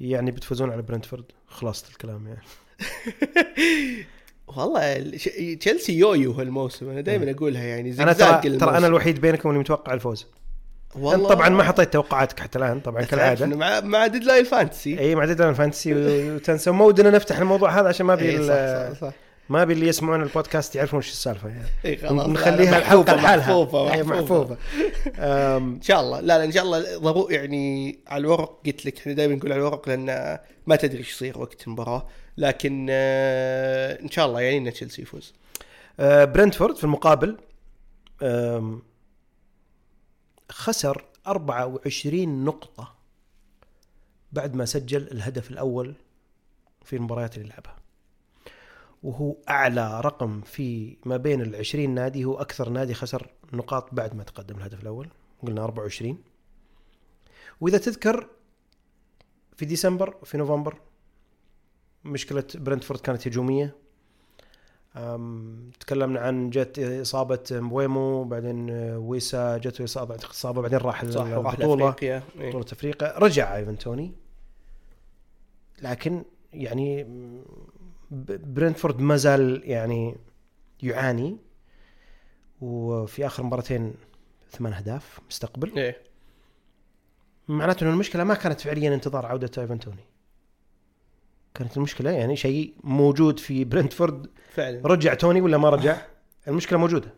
يعني بتفوزون على برنتفورد؟ خلاصه الكلام يعني. والله تشيلسي yo-yo هالموسم أنا دائما أقولها يعني أنا ترى ترى أنا الوحيد بينكم اللي متوقع الفوز. أنت طبعا ما حطيت توقعاتك حتى الآن طبعا كالعادة. مع مع deadline Fantasy إي مع deadline Fantasy وتنسى ما ودنا نفتح الموضوع هذا عشان ما ال- صح صح صح. ما أبي اللي يسمعون البودكاست يعرفون وش السالفة يعني. إيه، خلاص. نخليها الحلقة لحالها. محفوظة أم، إن شاء الله. لا لا إن شاء الله يعني على الورق قلت لك إحنا دائما نقول على الورق لأن ما تدري إيش يصير وقت المباراة. لكن آه، إن شاء الله يعني إن تشيلسي يفوز. آه، برنتفورد في المقابل خسر 24 نقطة بعد ما سجل الهدف الأول في المباريات اللي لعبها. وهو أعلى رقم في ما بين ال 20 نادي هو أكثر نادي خسر نقاط بعد ما تقدم الهدف الأول. قلنا 24 وإذا تذكر في ديسمبر في نوفمبر مشكلة برنتفورد كانت هجومية. تكلمنا عن جت إصابة مبويمو بعدين ويسا جته اصابه إصابة بعدين راح صح راح البطولة لأفريقيا. إيه. بطولة أفريقيا. رجع إيفن توني. لكن يعني برنتفورد ما زال يعني يعاني وفي آخر مباراتين ثمان أهداف مستقبل. إيه. معناته ان المشكلة ما كانت فعليا انتظار عودة ايفن توني. كانت المشكلة يعني شيء موجود في برنتفورد فعلا. رجع توني ولا ما رجع؟ المشكلة موجودة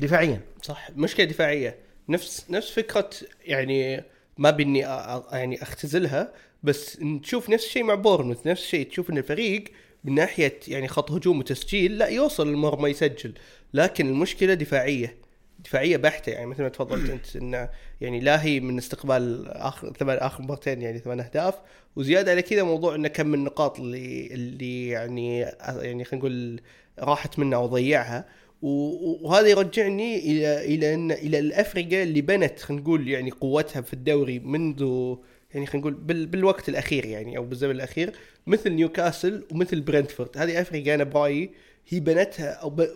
دفاعيا. صح مشكله دفاعية. نفس نفس فكرة يعني ما أبي يعني أختزلها بس نشوف نفس الشيء مع بورنموث نفس الشيء تشوف إن الفريق من ناحية يعني خط هجوم وتسجيل لا يوصل المرمى يسجل. لكن المشكلة دفاعية دفاعية بحتة. يعني مثل ما تفضلت أنت انه يعني لا هي من استقبال آخر ثمان آخر مباراتين يعني ثمان أهداف. وزيادة على كذا موضوع إنه كم من النقاط اللي اللي يعني يعني خلينا نقول راحت منه وضيعها وهذا يرجعني إلى إلى إن إلى الافرقه اللي بنت خلينا نقول يعني قوتها في الدوري منذ يعني خلينا نقول بال بالوقت الأخير يعني أو بالزمن الأخير مثل نيوكاسل ومثل برنتفورد. هذه افرقه أنا برايي هي بنيتها أو ب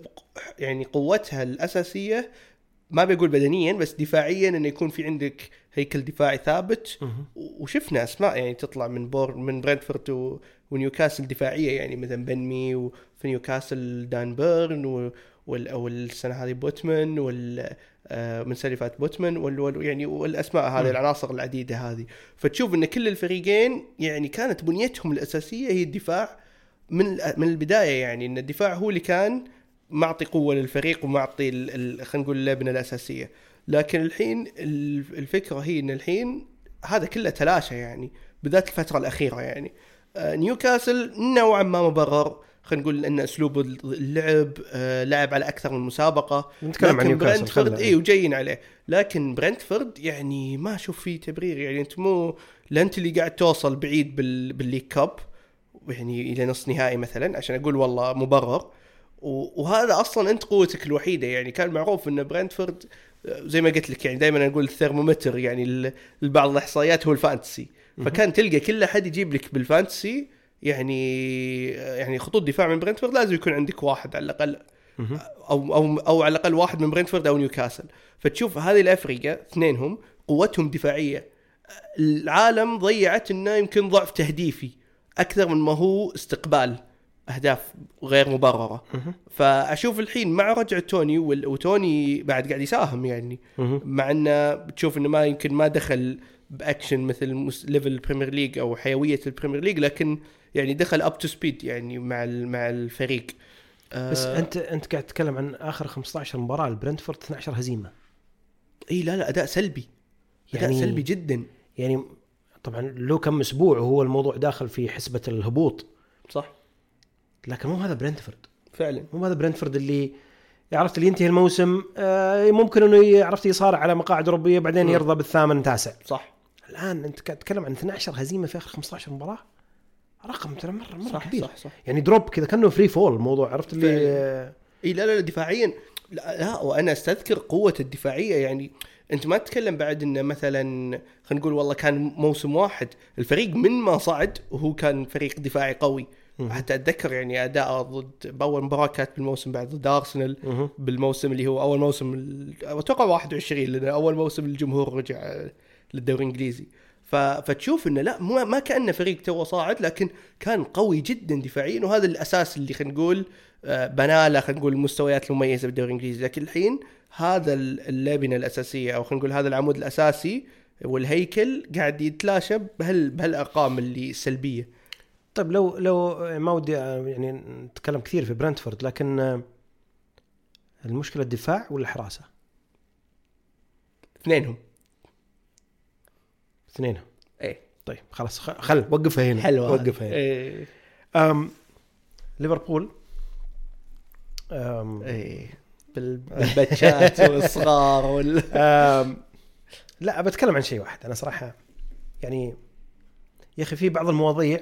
يعني قوتها الأساسية ما بقول بدنيا بس دفاعيا إنه يكون في عندك هيكل دفاعي ثابت. وشفنا أسماء يعني تطلع من بور من برنتفورد و- ونيوكاسل دفاعية يعني مثلا بن مي وفي نيوكاسل دان بيرن و- وال والسنة هذه بوتمان وال آه، من فاتت بوتمان وال وال- يعني والأسماء هذه. العناصر العديدة هذه. فتشوف إن كل الفريقين يعني كانت بنيتهم الأساسية هي الدفاع من من البداية يعني إن الدفاع هو اللي كان معطي قوة للفريق ومعطي خلينا نقول اللبنه الأساسية. لكن الحين ال- الفكرة هي إن الحين هذا كله تلاشى يعني بالذات الفترة الأخيرة يعني. آه، نيوكاسل نوعا ما مبرر. خلينا نقول إن أسلوب اللعب آه، لعب على أكثر من مسابقة. نتكلم عن برنتفورد اي وجايين عليه. لكن برنتفورد يعني ما أشوف فيه تبرير. يعني أنت مو لا انت اللي قاعد توصل بعيد بال بال League Cup يعني إلى نص نهائي مثلا عشان أقول والله مبرر. و- وهذا أصلا أنت قوتك الوحيدة. يعني كان معروف إن برنتفورد آه، زي ما قلت لك يعني دائما أقول الثرمومتر يعني لبعض الإحصائيات هو ال Fantasy. فكان تلقى كل أحد يجيب لك بال Fantasy يعني يعني خطوط دفاع من برنتفورد لازم يكون عندك واحد على الأقل. أو أو أو على الأقل واحد من برنتفورد أو نيوكاسل فتشوف هذه الافرقه اثنينهم قوتهم دفاعية العالم ضيعت إنه يمكن ضعف تهديفي أكثر من ما هو استقبال أهداف غير مبررة. فأشوف الحين مع رجعه توني وتوني بعد قاعد يساهم يعني. مع إنه بتشوف إنه ما يمكن ما دخل بأكشن مثل level البريمير ليج أو حيوية البريمير ليج لكن يعني دخل up to speed يعني مع مع الفريق. بس آه، انت أنت قاعد تتكلم عن آخر 15 مباراة لبرنتفورد 12 هزيمة. إي لا لا أداء سلبي. أداء يعني- سلبي جدا. يعني طبعا له كم أسبوع وهو الموضوع داخل في حسبة الهبوط. صح. لكن مو هذا برنتفورد فعلا. مو هذا برنتفورد اللي عرفت اللي ينتهي الموسم آه، ممكن إنه عرفت يصارع على مقاعد أوروبية بعدين. يرضى بالثامن تاسع صح. الآن أنت قاعد تتكلم عن 12 هزيمة في آخر 15 مباراة؟ رقم ترى مره مرة صح كبير صح صح يعني دروب كذا كأنه free fall الموضوع عرفت اللي إي لا لا لا دفاعيا لا, لا وأنا أستذكر قوة الدفاعية يعني أنت ما تتكلم بعد إنه مثلا خلينا نقول والله كان موسم واحد الفريق من ما صعد وهو كان فريق دفاعي قوي. حتى أتذكر يعني اداءه ضد بأول مباراة كانت بالموسم بعد ضد أرسنال. بالموسم اللي هو أول موسم أتوقع 21 لأن أول موسم الجمهور رجع للدوري الإنجليزي. فتشوف إنه لا مو ما كانه فريق تو صاعد لكن كان قوي جدا دفاعيا وهذا الأساس اللي خلينا نقول آه، بنى له خلينا نقول المستويات المميزة بالدوري الإنجليزي. لكن الحين هذا ال- اللبنه الأساسية أو خلينا نقول هذا العمود الأساسي والهيكل قاعد يتلاشى بهال بهالأرقام اللي سلبية. طيب لو لو ما ودي آه، يعني نتكلم كثير في برنتفورد لكن آه، المشكلة الدفاع ولا الحراسة؟ اثنينهم. اثنينهم. إيه. طيب خلاص خل وقفها هنا حلوة وقفها هنا. إيه. أم ليفربول. أم إيه. بال- بالباتشات والصغار وال أم لا بتكلم عن شيء واحد. أنا صراحة يعني يا أخي في بعض المواضيع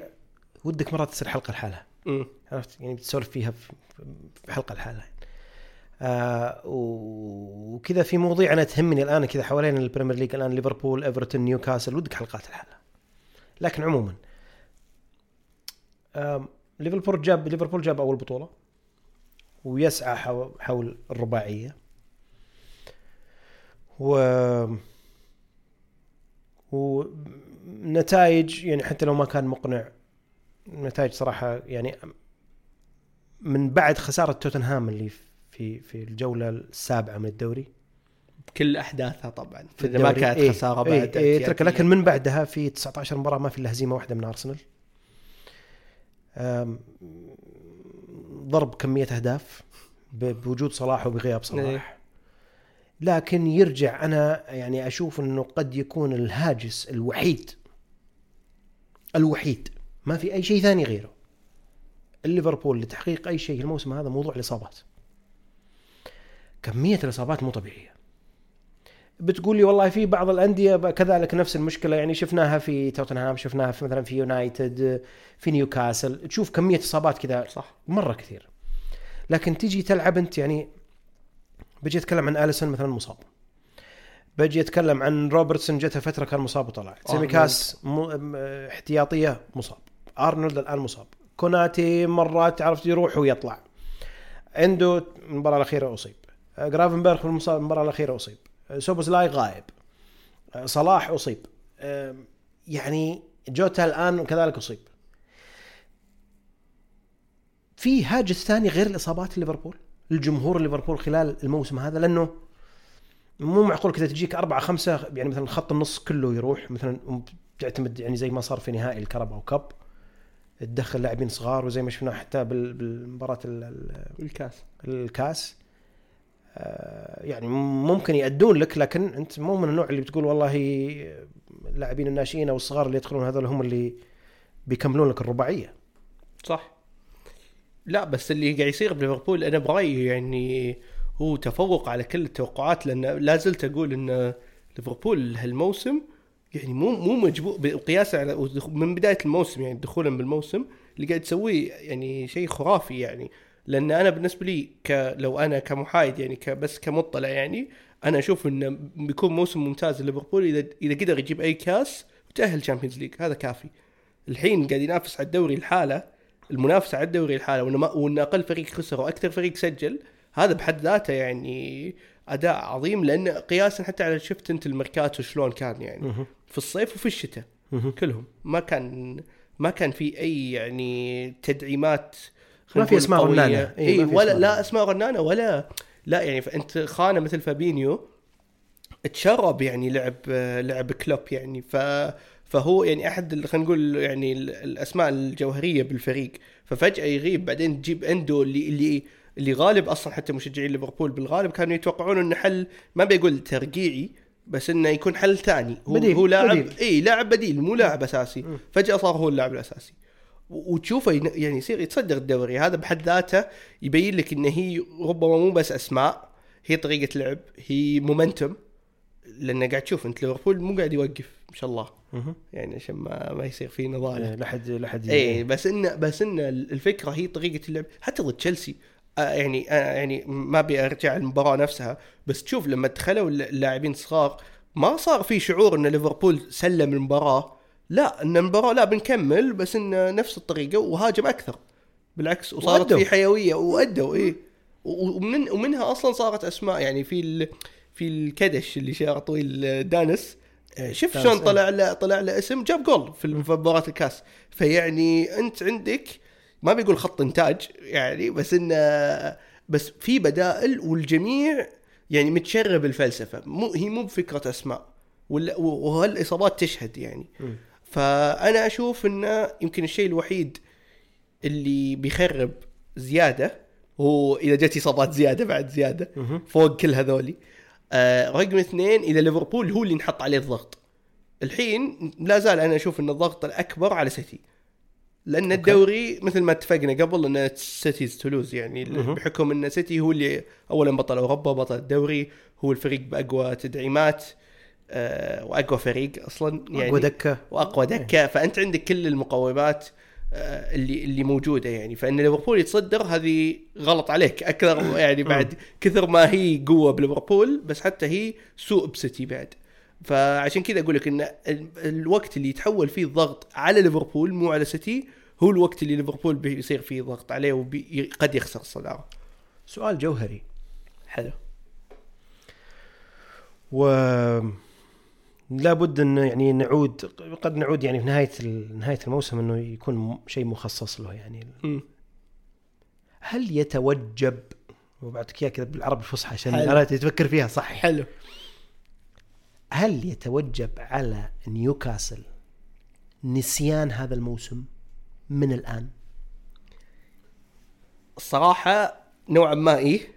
ودك مرات تصير حلقة لحالها. عرفت؟ يعني تسولف فيها في في حلقة لحالها. آه وكذا في مواضيع أنا تهمني الآن كذا حوالين البريمير ليج الآن ليفربول إيفرتون نيوكاسل ودك حلقات الحلقة. لكن عموما ليفربول جاب ليفربول جاب أول بطولة ويسعى حو- حول الرباعية. و ونتائج يعني حتى لو ما كان مقنع نتائج صراحة يعني من بعد خسارة توتنهام اللي في في الجولة السابعة من الدوري. بكل أحداثها طبعا. في إذا ما. كانت إيه، خسارة إيه، بعد إيه. ترك لكن من بعدها في 19 مباراة ما في الا هزيمة واحدة من أرسنال. ضرب كمية أهداف بوجود صلاح وبغياب صلاح. إيه. لكن يرجع أنا يعني أشوف إنه قد يكون الهاجس الوحيد الوحيد. ما في أي شيء ثاني غيره. ليفربول لتحقيق أي شيء الموسم هذا موضوع الإصابات. كمية الإصابات مو طبيعية. بتقول لي والله في بعض الأندية كذلك نفس المشكلة يعني شفناها في توتنهام شفناها في مثلا في يونايتد في نيوكاسل تشوف كمية إصابات كذا صح. مرة كثير. لكن تيجي تلعب أنت يعني بجي أتكلم عن أليسون مثلا مصاب. بجي أتكلم عن روبرتسون جته فترة كان مصاب وطلع. سيميكاس م... م- احتياطية مصاب. أرنولد الآن مصاب. كوناتي مرات عرفت يروح ويطلع. عنده المباراه الأخيرة أصيب. جرافنبرغ في المباراة الأخيرة أصيب. سوبوسلاي غايب. صلاح أصيب. يعني جوتا الآن كذلك أصيب. في هاجس ثاني غير الإصابات ليفربول؟ الجمهور ليفربول خلال الموسم هذا؟ لأنه مو معقول كذا تجيك أربعة خمسة يعني مثلا خط النص كله يروح مثلا تعتمد يعني زي ما صار في نهائي الكرباو كاب. تدخل لاعبين صغار وزي ما شفنا حتى بال- بالمباراة ال- ال- الكاس. الكاس. آه، يعني ممكن يأدون لك لكن أنت مو من النوع اللي بتقول والله اللاعبين الناشئين أو الصغار اللي يدخلون هذول هم اللي بيكملون لك الرباعية. صح. لا بس اللي قاعد يصير بليفربول أنا برأيي يعني هو تفوق على كل التوقعات لأن لا زلت أقول إن ليفربول هالموسم يعني مو مو مجبور بقياسا على من بداية الموسم يعني دخولا بالموسم اللي قاعد تسويه يعني شيء خرافي يعني. لأن أنا بالنسبة لي ك لو أنا كمحايد يعني ك بس كمطلع يعني أنا أشوف إنه بيكون موسم ممتاز لليفربول إذا إذا قدر يجيب أي كاس وتأهل تشامبيونز ليج هذا كافي. الحين قاعد ينافس على الدوري الحالة المنافسة على الدوري الحالة وان ما وان أقل فريق خسر وأكثر فريق سجل هذا بحد ذاته يعني أداء عظيم لأن قياسا حتى على شفت أنت الميركاتو شلون كان يعني. في الصيف وفي الشتاء كلهم. ما كان ما كان في أي يعني تدعيمات ما في أسماء قوية. رنانة. إيه، اي ما في ولا لا. أسماء رنانه ولا لا يعني فأنت خانة مثل فابينيو تشرب يعني لعب لعب كلوب يعني ف فهو يعني أحد خلينا نقول يعني ال- الأسماء الجوهرية بالفريق ففجأة يغيب بعدين تجيب أندو اللي اللي اللي غالب أصلا حتى مشجعين ليفربول بالغالب كانوا يتوقعون إنه حل ما بيقول ترقيعي بس إنه يكون حل ثاني هو بديل، هو لاعب. اي لاعب بديل مو لاعب أساسي فجأة صار هو اللاعب الأساسي وتشوفه يعني يصير يتصدر الدوري. هذا بحد ذاته يبين لك ان هي ربما مو بس أسماء هي طريقة لعب هي مومنتوم لأن قاعد تشوف أنت ليفربول مو قاعد يوقف ما شاء الله. يعني عشان ما ما يصير في نضال. إيه، لحد لحد اي بس انه بس انه الفكرة هي طريقة اللعب. حتى ضد تشيلسي آه يعني آه يعني ما أبي أرجع المباراة نفسها بس تشوف لما دخلوا اللاعبين الصغار ما صار في شعور إن ليفربول سلم المباراة. لا إن المباراة لا بنكمل بس انه نفس الطريقة وهاجم أكثر. بالعكس وصارت وأدوا. في حيوية وأدوا إيه. ومن ومنها أصلا صارت أسماء يعني في ال في الكدش اللي شعر طويل دانس. إيه، شوف شلون إيه. طلع له طلع له اسم؟ جاب جول في مباراة الكاس. فيعني أنت عندك ما بيقول خط إنتاج يعني بس انه بس في بدائل والجميع يعني متشرب الفلسفة. مو هي مو بفكرة أسماء ولا وهالإصابات تشهد يعني. فأنا أشوف انه يمكن الشيء الوحيد اللي بيخرب زيادة هو إذا جت إصابات زيادة بعد زيادة. فوق كل هذولي آه رقم اثنين اذا ليفربول هو اللي نحط عليه الضغط الحين لا زال أنا أشوف إن الضغط الأكبر على سيتي لأن okay. الدوري مثل ما اتفقنا قبل إن city's to lose يعني مهم. بحكم إن سيتي هو اللي اولا بطل أوروبا بطل الدوري هو الفريق بأقوى تدعيمات وأقوى فريق أصلا يعني اقوى دكة. وأقوى دكة. فأنت عندك كل المقومات آه، اللي اللي موجودة يعني. فإن ليفربول يتصدر هذه غلط عليك. أكثر يعني بعد كثر ما هي قوة بليفربول بس حتى هي سوء بسيتي بعد. فعشان كذا أقول لك إن ال- الوقت اللي يتحول فيه الضغط على ليفربول مو على سيتي هو الوقت اللي ليفربول بيصير فيه ضغط عليه وقد يخسر الصدارة. سؤال جوهري. حلو. و لابد إن يعني نعود قد نعود يعني في نهاية نهاية الموسم إنه يكون م- شيء مخصص له يعني مم. هل يتوجب وبعطيك إياها كذا بالعربي الفصحى عشان. أنا تفكر فيها صح حلو هل يتوجب على نيوكاسل نسيان هذا الموسم من الآن؟ الصراحة نوعا ما إيه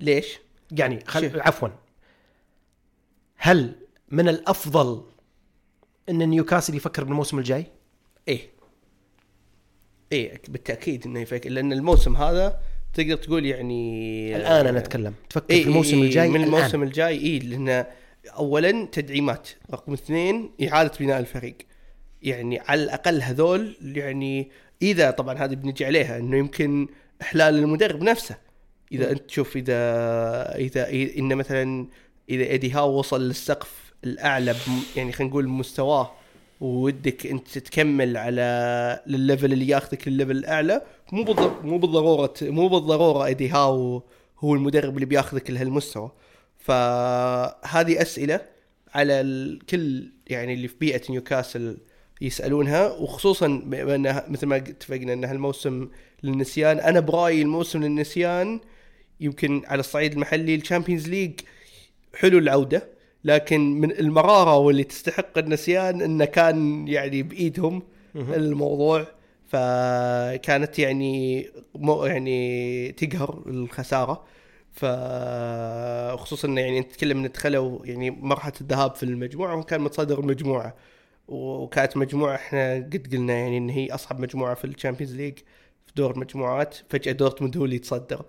ليش؟ يعني خل... عفوا هل من الأفضل إن نيوكاسل يفكر بالموسم الجاي؟ إيه. إيه بالتأكيد إنه يفكر لأن الموسم هذا تقدر تقول يعني الآن أنا أتكلم. تفكر إيه في الموسم إيه الجاي؟ من الآن. الموسم الجاي اي لأن اولا تدعيمات رقم اثنين إعادة بناء الفريق. يعني على الأقل هذول يعني إذا طبعا هذه بنجي عليها إنه يمكن إحلال المدرب نفسه. إذا أنت تشوف إذا إذا إذا- إن مثلا إذا إيدي هاو وصل للسقف الأعلى يعني خلينا نقول مستواه ودك أنت تكمل على لل level اللي ياخذك لل level الأعلى. مو بالضر... مو بالضرورة مو بالضرورة ايدي هاو هو المدرب اللي بياخذك لهالمستوى. فهذه أسئلة على الكل يعني اللي في بيئة نيوكاسل يسألونها وخصوصا مثل ما اتفقنا إن هالموسم للنسيان أنا برأيي الموسم للنسيان يمكن على الصعيد المحلي الشامبيونز ليج حلو العودة. لكن من المرارة واللي تستحق النسيان انه كان يعني بإيدهم الموضوع فكانت يعني مو يعني تقهر الخسارة. ف خصوصا إنه يعني انت تتكلم إن دخلوا يعني مرحلة الذهاب في المجموعة وكان متصدر المجموعه وكانت مجموعة إحنا قد قلنا يعني إن هي أصعب مجموعة في الشامبيونز ليج في دور المجموعات فجأة دورتموند هو اللي يتصدر.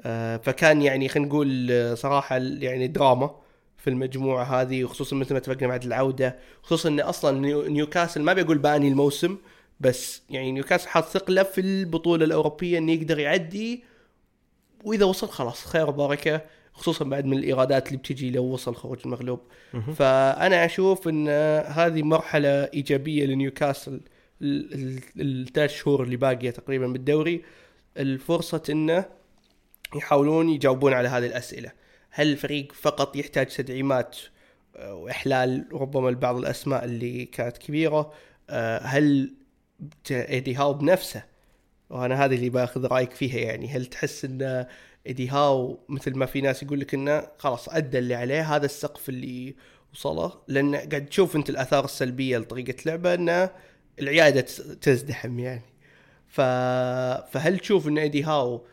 آه، فكان يعني خلينا نقول آه، صراحة يعني دراما. في المجموعة هذه وخصوصا مثل ما اتفقنا بعد العودة. خصوصا إن أصلا نيو- نيوكاسل ما بيقول باني الموسم بس يعني نيوكاسل حاط ثقله في البطولة الأوروبية انه يقدر يعدي وإذا وصل خلاص خير وبركة خصوصا بعد من الإيرادات اللي بتجي لو وصل خروج المغلوب. فأنا أشوف إن هذه مرحلة إيجابية لنيوكاسل ال- ال- الثلاث شهور اللي باقية تقريبا بالدوري. الفرصة إنه يحاولون يجاوبون على هذه الأسئلة. هل الفريق فقط يحتاج تدعيمات آه، وإحلال ربما لبعض الأسماء اللي كانت كبيرة آه، هل إيدي هاو بنفسه؟ وأنا هذه اللي بأخذ رأيك فيها يعني. هل تحس إن إيدي هاو مثل ما في ناس يقول لك إنه خلاص أدى اللي عليه هذا السقف اللي وصله؟ لأن قاعد تشوف أنت الآثار السلبية لطريقة لعبه انه العيادة تز- تزدحم يعني. ف... فهل تشوف إن إيدي هاو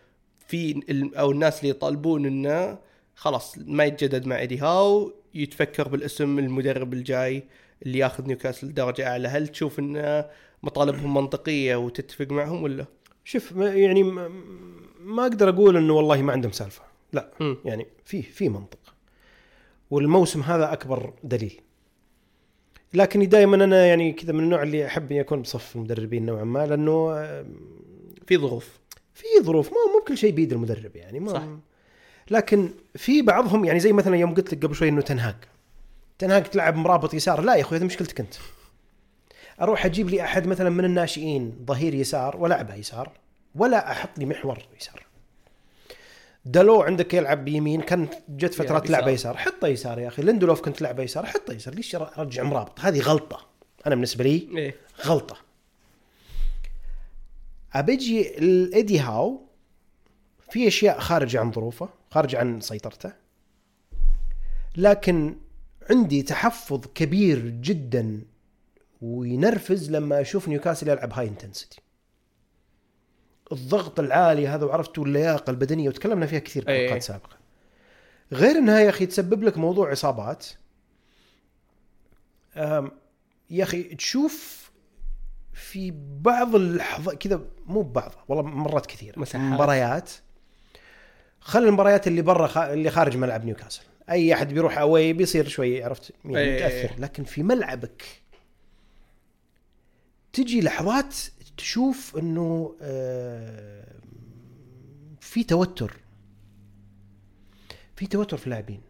في أو الناس اللي يطالبون إنه خلاص ما يتجدد مع إيدي هاو يتفكر بالاسم المدرب الجاي اللي ياخذ نيوكاسل درجة أعلى. هل تشوف إن مطالبهم منطقية وتتفق معهم ولا؟ شوف يعني ما- أقدر أقول إنه والله ما عندهم سالفة. لا مم. يعني في في منطق. والموسم هذا أكبر دليل. لكني دائما أنا يعني كذا من النوع اللي أحب إني أكون بصف المدربين نوعا ما لأنه في ظروف. في ظروف. ما مو كل شيء بيد المدرب يعني. ما صح. لكن في بعضهم يعني زي مثلا يوم قلت لك قبل شوي إنه تنهاج تنهاج تلعب مرابط يسار. لا يا أخوي هذه مشكلتك أنت. أروح أجيب لي أحد مثلا من الناشئين ظهير يسار والعبه يسار ولا أحط لي محور يسار. دلو عندك يلعب بيمين. كان جت فترات لعبة يسار. حطه يسار يا أخي. ليندولوف كنت لعبة يسار. حطه يسار. ليش أرجع مرابط؟ هذه غلطة. أنا بالنسبة لي إيه. غلطة. أبيجي الايدي هاو في أشياء خارجه عن ظروفه. خارجه عن سيطرته. لكن عندي تحفظ كبير جدا وينرفز لما أشوف نيوكاسل يلعب high intensity الضغط العالي هذا وعرفتوا اللياقة البدنية وتكلمنا فيها كثير في أي. حلقات سابقة. غير إنها يا أخي تسبب لك موضوع اصابات يا أخي تشوف في بعض اللحظات كذا مو بعض والله مرات كثير. مساحات. مباريات. خل المباريات اللي برا خ... اللي خارج ملعب نيوكاسل. أي أحد بيروح أوي بيصير شوي عرفت؟ يعني أي. متأثر. لكن في ملعبك تجي لحظات تشوف إنه آه، في توتر. في توتر في اللاعبين.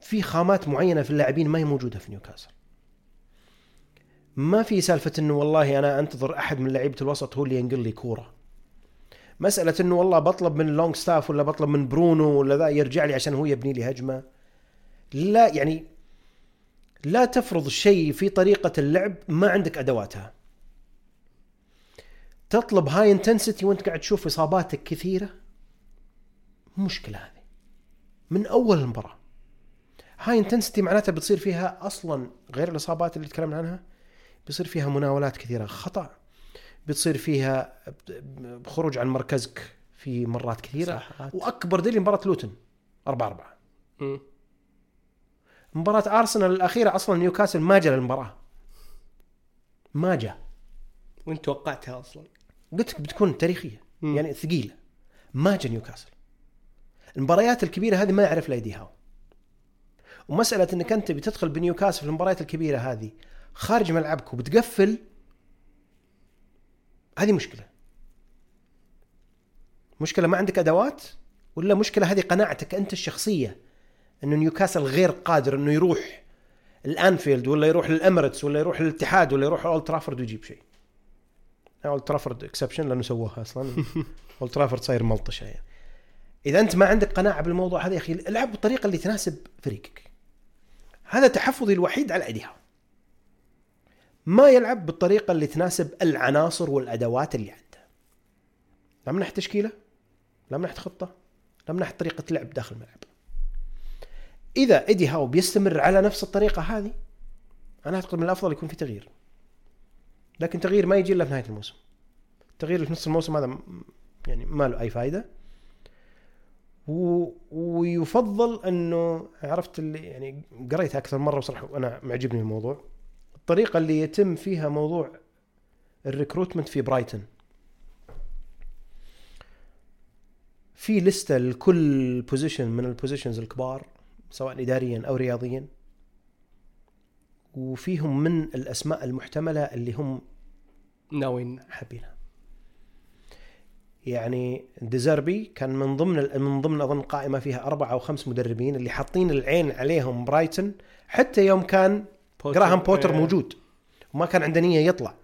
في خامات معينة في اللاعبين ما هي موجودة في نيوكاسل. ما في سالفة إنه والله أنا أنتظر أحد من لعيبة الوسط هو اللي ينقل لي كورة. مسألة إنه والله بطلب من لونجستاف ولا بطلب من برونو ولا ذا يرجع لي عشان هو يبني لي هجمة. لا يعني لا تفرض شيء في طريقة اللعب ما عندك أدواتها. تطلب high intensity وانت قاعد تشوف إصاباتك كثيرة؟ مشكلة هذه. من أول المباراة. high intensity معناتها بتصير فيها أصلا غير الإصابات اللي تكلمنا عنها بيصير فيها مناولات كثيرة. خطأ. بتصير فيها خروج عن مركزك في مرات كثيرة. صح. وأكبر دليل مباراة لوتن 4 4 مم. مباراة أرسنال الأخيرة أصلا نيوكاسل ما جاء للمباراة. ما جاء. وانت توقعتها أصلا؟ قلت بتكون تاريخية مم. يعني ثقيلة. ما جاء نيوكاسل. المباريات الكبيرة هذه ما يعرف لا ايدي هاو. ومسألة إنك أنت بتدخل بنيوكاسل في المباريات الكبيرة هذه خارج ملعبك وبتقفل هذه مشكلة. مشكلة ما عندك أدوات؟ ولا مشكلة هذه قناعتك أنت الشخصية إنه نيوكاسل غير قادر إنه يروح الأنفيلد ولا يروح للاميريتس ولا يروح للاتحاد ولا يروح أولد ترافورد ويجيب شيء. أولد ترافورد exception لأنه سووها أصلا. أولد ترافورد صاير ملطشة يعني. إذا أنت ما عندك قناعة بالموضوع هذا يا أخي العب بالطريقة اللي تناسب فريقك. هذا تحفظي الوحيد على ايديها ما يلعب بالطريقة اللي تناسب العناصر والأدوات اللي عنده. لا من تشكيلة لا من خطة لا من طريقة لعب داخل الملعب. إذا ايدي هاو بيستمر على نفس الطريقة هذه أنا أعتقد من الأفضل يكون في تغيير. لكن تغيير ما يجي إلا في نهاية الموسم. التغيير في نص الموسم هذا يعني ما له أي فائده و... ويفضل إنه عرفت اللي يعني قريت أكثر مرة وصراحة وأنا معجبني الموضوع الطريقة اللي يتم فيها موضوع ال recruitment في برايتن في لستة لكل position من ال positions الكبار سواء اداريا أو رياضيا. وفيهم من الأسماء المحتملة اللي هم ناويين. حابينها. يعني ديزربي كان من ضمن من ضمن أظن قائمة فيها أربع أو خمس مدربين اللي حاطين العين عليهم برايتن حتى يوم كان جراهام بوتر موجود. وما كان عنده نية يطلع.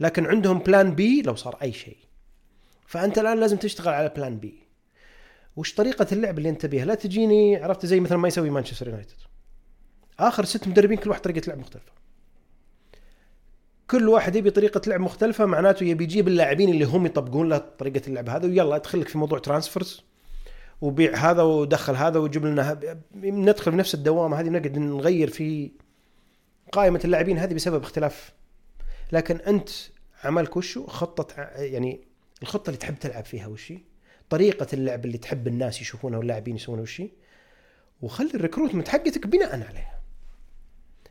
لكن عندهم plan B لو صار أي شيء. فأنت الآن لازم تشتغل على plan B وش طريقة اللعب اللي أنت تبيها؟ لا تجيني عرفت زي مثلا ما يسوي مانشستر يونايتد آخر ست مدربين كل واحد طريقة لعب مختلفة. كل واحد يبي طريقة لعب مختلفة معناته يبي يجيب اللاعبين اللي هم يطبقون له طريقة اللعب هذا ويلا ادخل لك في موضوع ترانسفيرز وبيع هذا ودخل هذا وجيب لنا ندخل في نفس الدوامه هذه نقعد نغير في قائمة اللاعبين هذه بسبب اختلاف. لكن أنت عملك وشو خطة يعني الخطة اللي تحب تلعب فيها وشي طريقة اللعب اللي تحب الناس يشوفونها واللاعبين يسوونها وشي وخلي ال recruitment حقتك بناء عليها.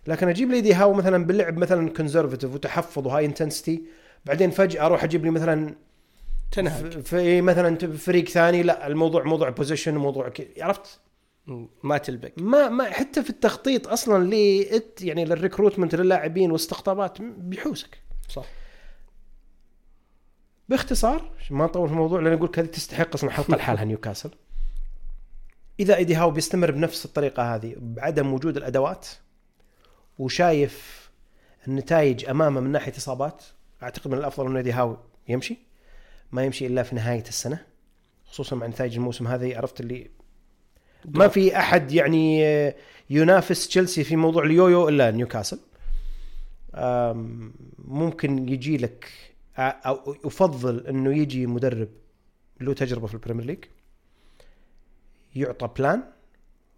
لكن أجيب إيدي هاو مثلا باللعب مثلا conservative وتحفظ و high intensity بعدين فجأة أروح أجيب لي مثلا تنهج في- مثلا فريق ثاني لا الموضوع موضوع position وموضوع key عرفت. ما تلبق ما ما حتى في التخطيط أصلا ل يعني لل recruitment للاعبين واستقطابات بيحوسك. صح. باختصار ما نطول في الموضوع لأن أقول هذه تستحق أصلا حلقة لحالها نيوكاسل إذا إيدي هاو بيستمر بنفس الطريقة هذه بعدم وجود الأدوات وشايف النتائج أمامه من ناحية إصابات أعتقد من الأفضل إنه إيدي هاو يمشي. ما يمشي إلا في نهاية السنة خصوصا مع نتائج الموسم هذه عرفت اللي ما في أحد يعني ينافس تشيلسي في موضوع اليويو إلا نيوكاسل. ممكن يجي لك أو أفضل إنه يجي مدرب له تجربة في البريمير ليج يعطى plan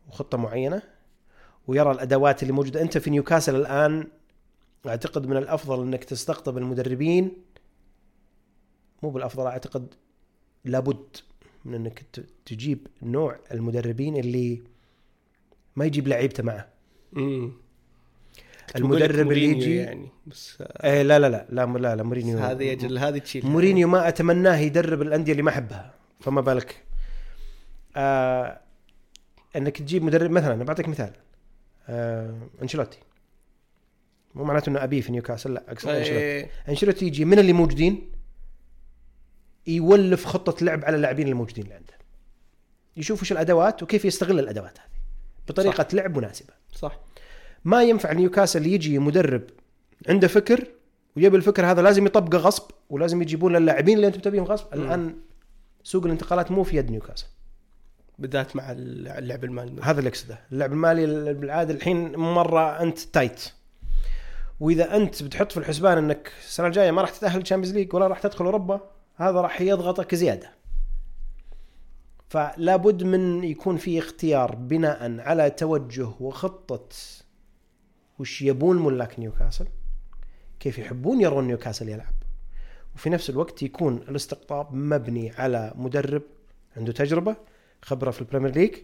وخطة معينة ويرى الأدوات اللي موجودة. أنت في نيوكاسل الآن أعتقد من الأفضل إنك تستقطب المدربين. مو بالأفضل أعتقد لابد من انك تجيب نوع المدربين اللي ما يجيب لعيبته معه. مم. المدرب اللي يجي يعني بس آه، إيه لا لا لا لا لا, لا مورينيو. هذه أجل هذه تشيل. مورينيو ما أتمناه يدرب الأندية اللي ما أحبها فما بالك. آه إنك تجيب مدرب مثلا بعطيك مثال. آه أنشيلوتي. مو معناته إنه أبيه في نيوكاسل لا أقصد أنشيلوتي. إيه. أنشيلوتي يجي من اللي موجودين يولف خطة لعب على اللاعبين الموجودين اللي عنده. يشوف وش الأدوات وكيف يستغل الأدوات هذه. بطريقة صح. لعب مناسبة. صح. ما ينفع نيوكاسل يجي مدرب عنده فكر ويبي الفكر هذا لازم يطبقه غصب ولازم يجيبون اللاعبين اللي أنتم تبيهم غصب. الآن سوق الانتقالات مو في يد نيوكاسل. بالذات مع اللعب المالي. هذا اللي أقصده. اللعب المالي بالعادة الحين مرة أنت tight وإذا أنت بتحط في الحسبان إنك السنة الجاية ما راح تتأهل Champions League ولا راح تدخل أوروبا هذا راح يضغطك زيادة فلا بد من يكون في اختيار بناء على توجه وخطة وش يبون ملاك نيوكاسل كيف يحبون يرون نيوكاسل يلعب وفي نفس الوقت يكون الاستقطاب مبني على مدرب عنده تجربة خبرة في البريمير ليج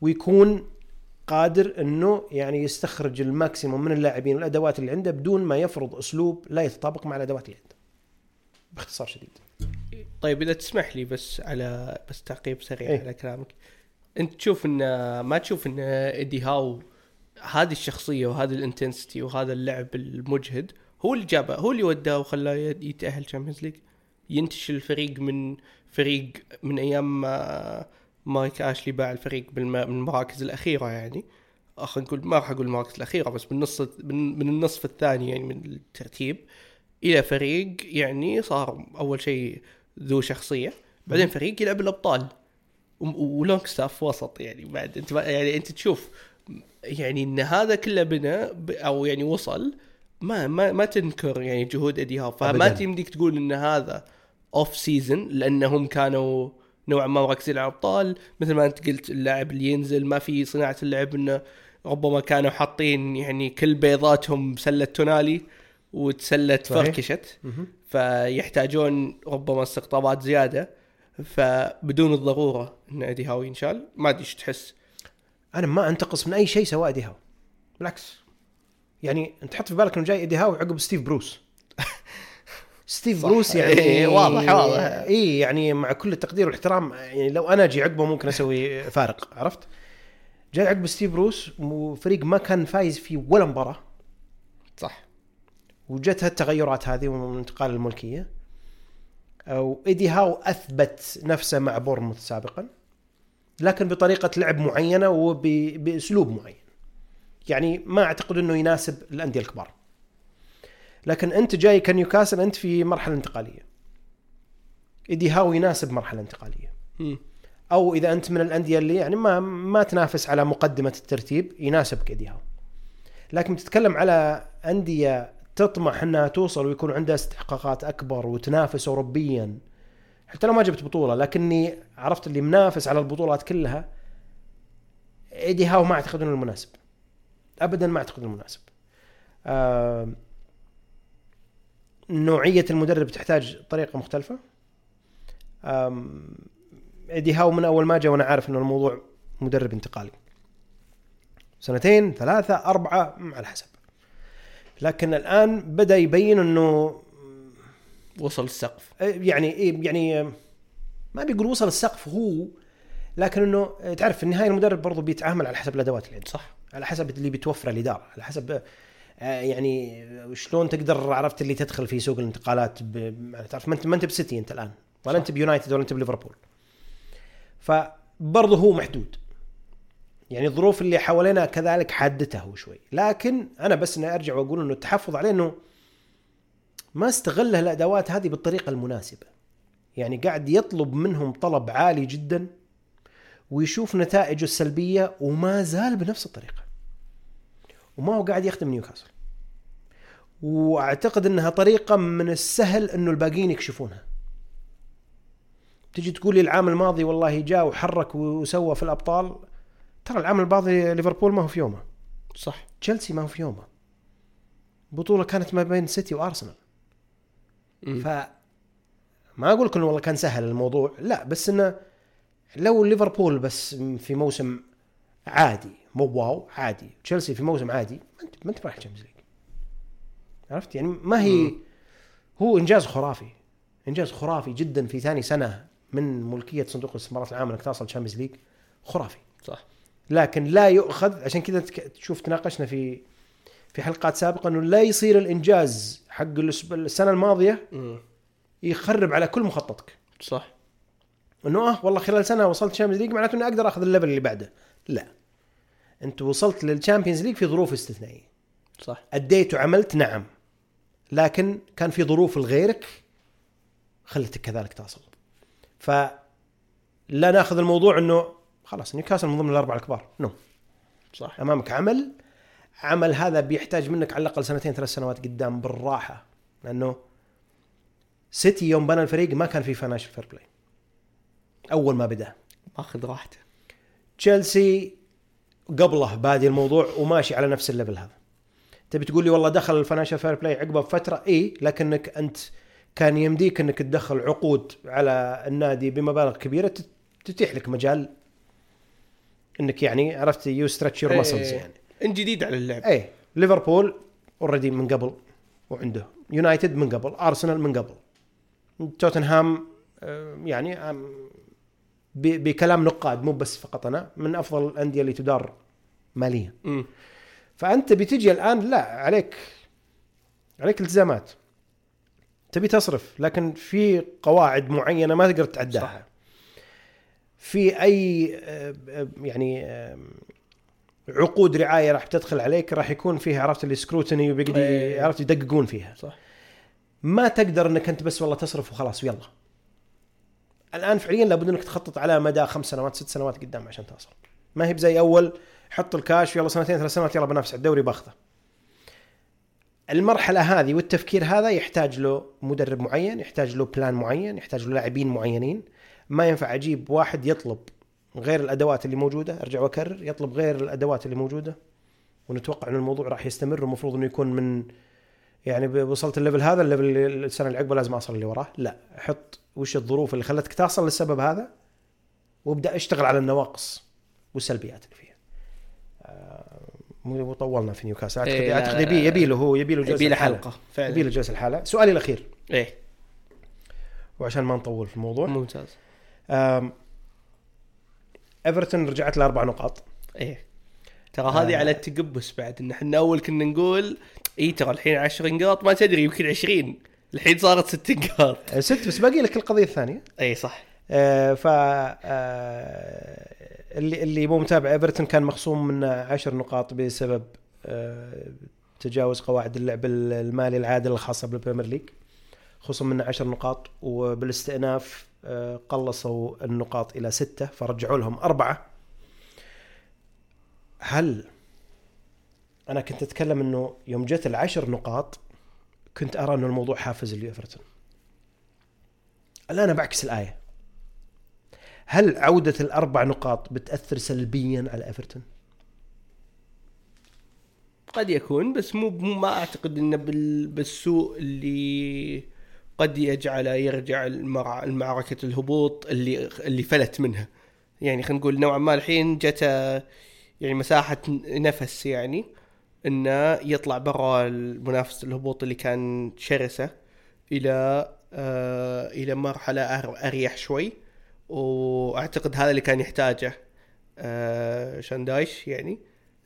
ويكون قادر إنه يعني يستخرج ال maximum من اللاعبين والادوات اللي عنده بدون ما يفرض أسلوب لا يتطابق مع الأدوات اللي عنده. باختصار شديد. طيب إذا تسمح لي بس على بس تعقيب سريع إيه؟ على كلامك. أنت تشوف إن ما تشوف إن إيدي هاو هذه الشخصية وهذه ال intensity وهذا اللعب المجهد هو اللي جابه هو اللي وداه وخلاه يتأهل Champions League ينتشل الفريق من فريق من أيام ما مايك آشلي باع الفريق بالمراكز الأخيرة يعني خلينا نقول ما راح أقول المراكز الأخيرة بس بالنص من النصف الثاني يعني من الترتيب إلى فريق يعني صار أول شيء ذو شخصية بعدين فريق يلعب الأبطال. و long stuff وسط يعني بعد أنت يعني أنت تشوف يعني إن هذا كله بنى أو يعني وصل ما ما ما تنكر يعني جهود ادي هاو فما تمديك تقول إن هذا off season لأنهم كانوا نوعا ما مركزين على الأبطال. مثل ما أنت قلت اللاعب اللي ينزل ما في صناعة اللعب إنه ربما كانوا حاطين يعني كل بيضاتهم بسلة تونالي. والسلة فركشت. فيحتاجون ربما استقطابات زيادة. فبدون الضرورة إن أدي هاو ينشال ما أدري إيش تحس. أنا ما أنتقص من أي شيء سواه أدي هاو بالعكس. يعني أنت حط في بالك إنه جاي أدي هاو عقب ستيف بروس. ستيف بروس يعني إيه واضح واضح. اي يعني مع كل التقدير والاحترام يعني لو أنا أجي عقبه ممكن أسوي فارق عرفت؟ جاي عقب ستيف بروس وفريق ما كان فايز في ولا مباراة. صح. وجت هالتغيرات هذه وانتقال الملكية. وايدي هاو أثبت نفسه مع بورموث سابقا لكن بطريقة لعب معينة وباسلوب معين. يعني ما أعتقد إنه يناسب الأندية الكبار. لكن أنت جاي كنيوكاسل أنت في مرحلة انتقالية. إيدي هاو يناسب مرحلة انتقالية. أو إذا أنت من الأندية اللي يعني ما ما تنافس على مقدمة الترتيب يناسبك إيدي هاو. لكن تتكلم على أندية تطمح إنها توصل ويكون عندها استحقاقات أكبر وتنافس اوروبيا حتى لو ما جبت بطولة لكني عرفت اللي منافس على البطولات كلها إيدي هاو ما اعتقد انه المناسب. ابدا ما أعتقد انه المناسب. آه نوعية المدرب تحتاج طريقة مختلفة. إيدي هاو من أول ما جاء وأنا عارف انه الموضوع مدرب انتقالي. سنتين ثلاثة أربعة على حسب. لكن الآن بدأ يبين أنه وصل السقف. يعني يعني ما بيقول وصل السقف هو لكن إنه تعرف في النهاية المدرب برضه بيتعامل على حسب الأدوات اللي عنده. صح. على حسب اللي بتوفره الإدارة على حسب يعني شلون تقدر عرفت اللي تدخل في سوق الانتقالات تعرف ما أنت ما أنت بسيتي أنت الآن ولا أنت بيونايتد ولا أنت بليفربول. فبرضه هو محدود. يعني الظروف اللي حوالينا كذلك حادته هو شوي. لكن أنا بس إني أرجع وأقول إنه التحفظ عليه إنه ما استغل الأدوات هذه بالطريقة المناسبة. يعني قاعد يطلب منهم طلب عالي جدا ويشوف نتائجه السلبية وما زال بنفس الطريقة. وما هو قاعد يخدم نيوكاسل. وأعتقد إنها طريقة من السهل إنه الباقيين يكشفونها. تجي تقول لي العام الماضي والله جاء وحرك وسوى في الأبطال ترى العام الماضي ليفربول ما هو في يومه. صح. تشيلسي ما هو في يومه. بطولة كانت ما بين سيتي وأرسنال. ف ما أقول لك انه والله كان سهل الموضوع. لا بس إنه لو ليفربول بس في موسم عادي مو wow عادي. تشيلسي في موسم عادي ما انت ما أنت رايح Champions League عرفت؟ يعني ما هي. هو إنجاز خرافي. إنجاز خرافي جدا في ثاني سنة من ملكية صندوق الاستثمارات العامه إنك توصل Champions League خرافي. صح. لكن لا يؤخذ عشان كذا تشوف تناقشنا في في حلقات سابقة إنه لا يصير الإنجاز حق السنة الماضية يخرب على كل مخططك. صح. إنه آه والله خلال سنة وصلت Champions League معناته إني أقدر أخذ ال level اللي بعده. لا. أنت وصلت لل Champions League في ظروف استثنائية. صح. أديت وعملت نعم. لكن كان في ظروف لغيرك خلتك كذلك تصل ف لا ناخذ الموضوع إنه خلاص نيوكاسل من ضمن الاربعه الكبار. no. صح. أمامك عمل. عمل هذا بيحتاج منك على الأقل سنتين ثلاث سنوات قدام بالراحة. لأنه سيتي يوم بنى الفريق ما كان في financial fair play أول ما بدأ. ماخذ راحته. تشيلسي قبله بادي الموضوع وماشي على نفس ال level هذا. تبي تقول لي والله دخل ال Financial Fair Play عقبه بفترة؟ إي لكنك أنت كان يمديك إنك تدخل عقود على النادي بمبالغ كبيرة تت- تتيح لك مجال إنك يعني عرفت you stretch your. muscles يعني. إن جديد على اللعب. إيه. ليفربول already من قبل وعنده. يونايتد من قبل. ارسنال من قبل. توتنهام آه، يعني بكلام نقاد مو بس فقط أنا من أفضل الأندية اللي تدار ماليا. مم. فأنت بتجي الآن لا عليك عليك التزامات. تبي تصرف لكن في قواعد معينة ما تقدر تتعداها. صح. في أي يعني عقود رعاية راح تدخل عليك راح يكون فيها عرفت اللي سكروتني وبيقعد إيه. عرفت يدققون فيها. صح. ما تقدر إنك أنت بس والله تصرف وخلاص يلا الآن فعليا لابد إنك تخطط على مدى خمس سنوات ست سنوات قدام عشان توصل ما هي بزي أول حط الكاش يلا سنتين ثلاث سنوات يلا بنافس على الدوري باخذه. المرحلة هذه والتفكير هذا يحتاج له مدرب معين يحتاج له plan معين يحتاج له لاعبين معينين. ما ينفع أجيب واحد يطلب غير الأدوات اللي موجودة. أرجع وأكرر يطلب غير الأدوات اللي موجودة. ونتوقع إن الموضوع راح يستمر ومفروض إنه يكون من يعني وصلت ال level هذا ال level اللي السنة اللي عقبه لازم اوصل اللي وراه. لا حط وش الظروف اللي خلتك توصل للسبب هذا وابدأ اشتغل على النواقص والسلبيات اللي فيها. آه، مو طولنا في نيوكاسل. اعتقد إيه، أعتقد يبي. يبي له هو يبي له جلسة يبي له. حلقة يبي فعلا له جلسة الحاله سؤالي الأخير. إيه. وعشان ما نطول في الموضوع. ممتاز. إيفرتون رجعت لاربع نقاط. إيه. ترى هذه آه. على التقبس بعد إن إحنا أول كنا نقول إي ترى الحين 10 نقاط ما تدري يمكن 20 الحين صارت 6 نقاط. آه، ست بس باقي لك القضية الثانية. اي صح. آه، ف آه، اللي اللي مو متابع إيفرتون كان مخصوم منه عشر نقاط بسبب آه، تجاوز قواعد اللعب المالي العادل الخاصة بال Premier League. خصم منه عشر نقاط وبالاستئناف آه، قلصوا النقاط إلى ستة فرجعوا لهم أربعة. هل أنا كنت أتكلم إنه يوم جت العشر نقاط كنت أرى إنه الموضوع حافز لإيفرتون؟ الآن بعكس الآية. هل عودة الأربع نقاط بتأثر سلبيا على إيفرتون؟ قد يكون بس مو ما أعتقد إنه بال بالسوء اللي قد يجعله يرجع المع- المعركة الهبوط اللي اللي فلت منها. يعني خلينا نقول نوعا ما الحين جت يعني مساحة نفس يعني انه يطلع برا المنافسة الهبوط اللي كان شرسة إلى آه إلى مرحلة أريح شوي. وأعتقد هذا اللي كان يحتاجه آه شاندايش يعني.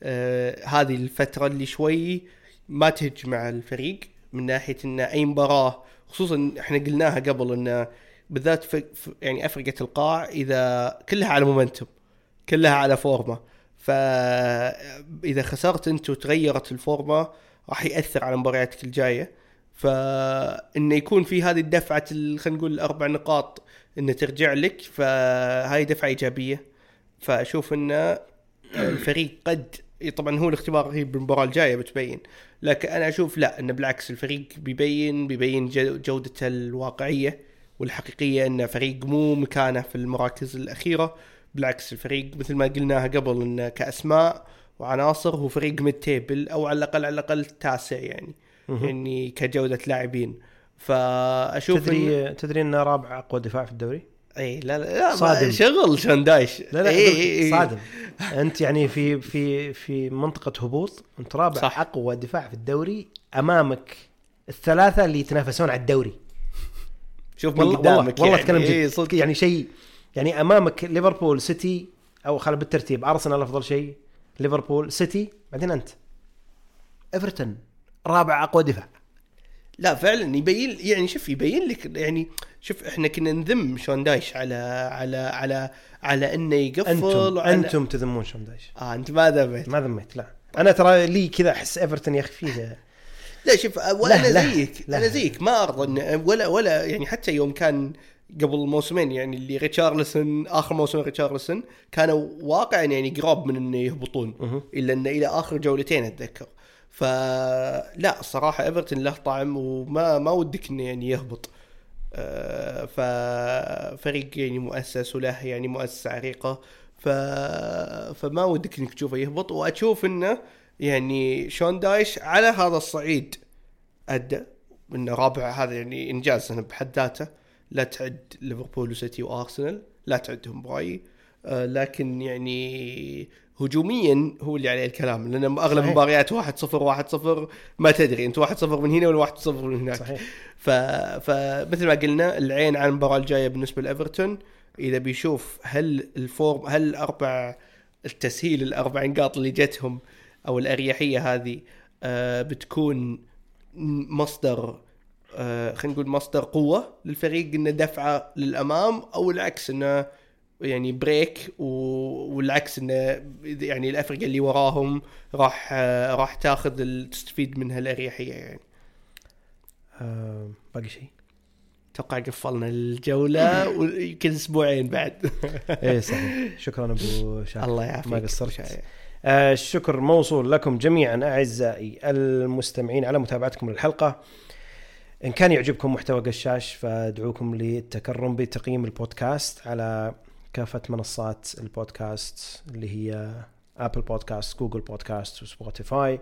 آه هذه الفترة اللي شوي ما تهج مع الفريق. من ناحية إن أي مباراة خصوصا إحنا قلناها قبل انه بالذات في يعني أفرقة القاع إذا كلها على مومنتوم كلها على فورمة فاذا خسرت أنت وتغيرت الفورمة راح يأثر على مبارياتك الجاية. فانه يكون في هذه الدفعة ال- خلينا نقول الاربع نقاط انه ترجع لك فهاي دفعة إيجابية. فأشوف إن الفريق قد طبعا هو الاختبار هي بالمباراة الجاية بتبين. لكن أنا أشوف لا انه بالعكس الفريق بيبين بيبين جو- جودته الواقعية والحقيقية انه فريق مو مكانه في المراكز الأخيرة. بالعكس الفريق مثل ما قلناها قبل انه كأسماء وعناصر هو فريق mid table أو على الأقل على الأقل تاسع يعني يعني كجودة لاعبين. فأشوف إن- تدري تدري إنه رابع أقوى دفاع في الدوري؟ إي لا لا, لا صادم. شغل شون دايش لا لا إي أقول إي إي. صادم أنت يعني في في في منطقة هبوط أنت رابع صح. أقوى دفاع في الدوري أمامك الثلاثة اللي يتنافسون على الدوري شوف من قدامك والله, يعني. أتكلم إي جد صدق يعني شيء يعني أمامك ليفربول سيتي أو خل بالترتيب أرسنال أفضل شيء ليفربول سيتي بعدين أنت إيفرتون رابع أقوى دفاع لا فعلا يبين يعني شوف يبين لك يعني شوف إحنا كنا نذم شون دايش على على على على إنه يقفل أنتم وعلى- أنتم تذمون شون دايش. آه أنت ما ذميت. ما ذميت لا. أنا ترى لي كذا أحس إيفرتون يا أخي فيه لا شوف وأنا زيك لا. أنا زيك ما أرضى ولا ولا يعني حتى يوم كان قبل موسمين يعني اللي ريتشارلسون آخر موسم ريتشارلسون كانوا واقعا يعني قراب من إنه يهبطون. إلا انه إلى آخر جولتين أتذكر. فلا الصراحه إيفرتون له طعم وما ما ودك إنه يعني يهبط. آه، ففريق يعني مؤسس وله يعني مؤسسه عريقة. ف... فما ودك إنك تشوفه يهبط. وأشوف إنه يعني شون دايش على هذا الصعيد أدى إنه رابع. هذا يعني إنجاز بحد ذاته. لا تعد ليفربول وسيتي وأرسنال لا تعدهم برايي لكن يعني هجوميا هو اللي عليه الكلام لأن أغلب صحيح. المباريات 1 0 1 0 ما تدري أنت 1 0 من هنا ولا 1 0 من هناك. صحيح. ف... فمثل ما قلنا العين على المباراة الجاية بالنسبة لإيفرتون. إذا بيشوف هل ال form هل الاربع التسهيل الأربع نقاط اللي جتهم أو الأريحية هذه آه بتكون مصدر آه خلينا نقول مصدر قوة للفريق إنه دفعة للأمام أو العكس إنه يعني break و... والعكس إنه يعني الافرقه اللي وراهم راح راح تاخذ ال- تستفيد منها الأريحية يعني. آه باقي شيء؟ أتوقع قفلنا الجولة ويمكن أسبوعين بعد. إيه صحيح. شكرا أبو شاكر. الله يعافيك. ما قصرت. شايع. آه، الشكر موصول لكم جميعا أعزائي المستمعين على متابعتكم للحلقة. إن كان يعجبكم محتوى قشاش فادعوكم للتكرم بتقييم البودكاست على كافة منصات البودكاست اللي هي ابل بودكاست جوجل بودكاست وسبوتيفاي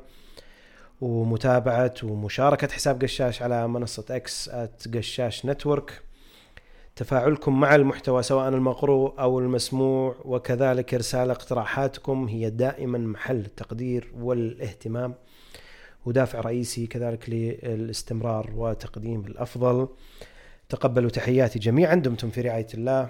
ومتابعة ومشاركة حساب قشاش على منصة إكس قشاش Network تفاعلكم مع المحتوى سواء المقروء أو المسموع. وكذلك إرسال اقتراحاتكم هي دائما محل التقدير والاهتمام. ودافع رئيسي كذلك للاستمرار وتقديم الأفضل. تقبلوا تحياتي جميعا. دمتم في رعاية الله.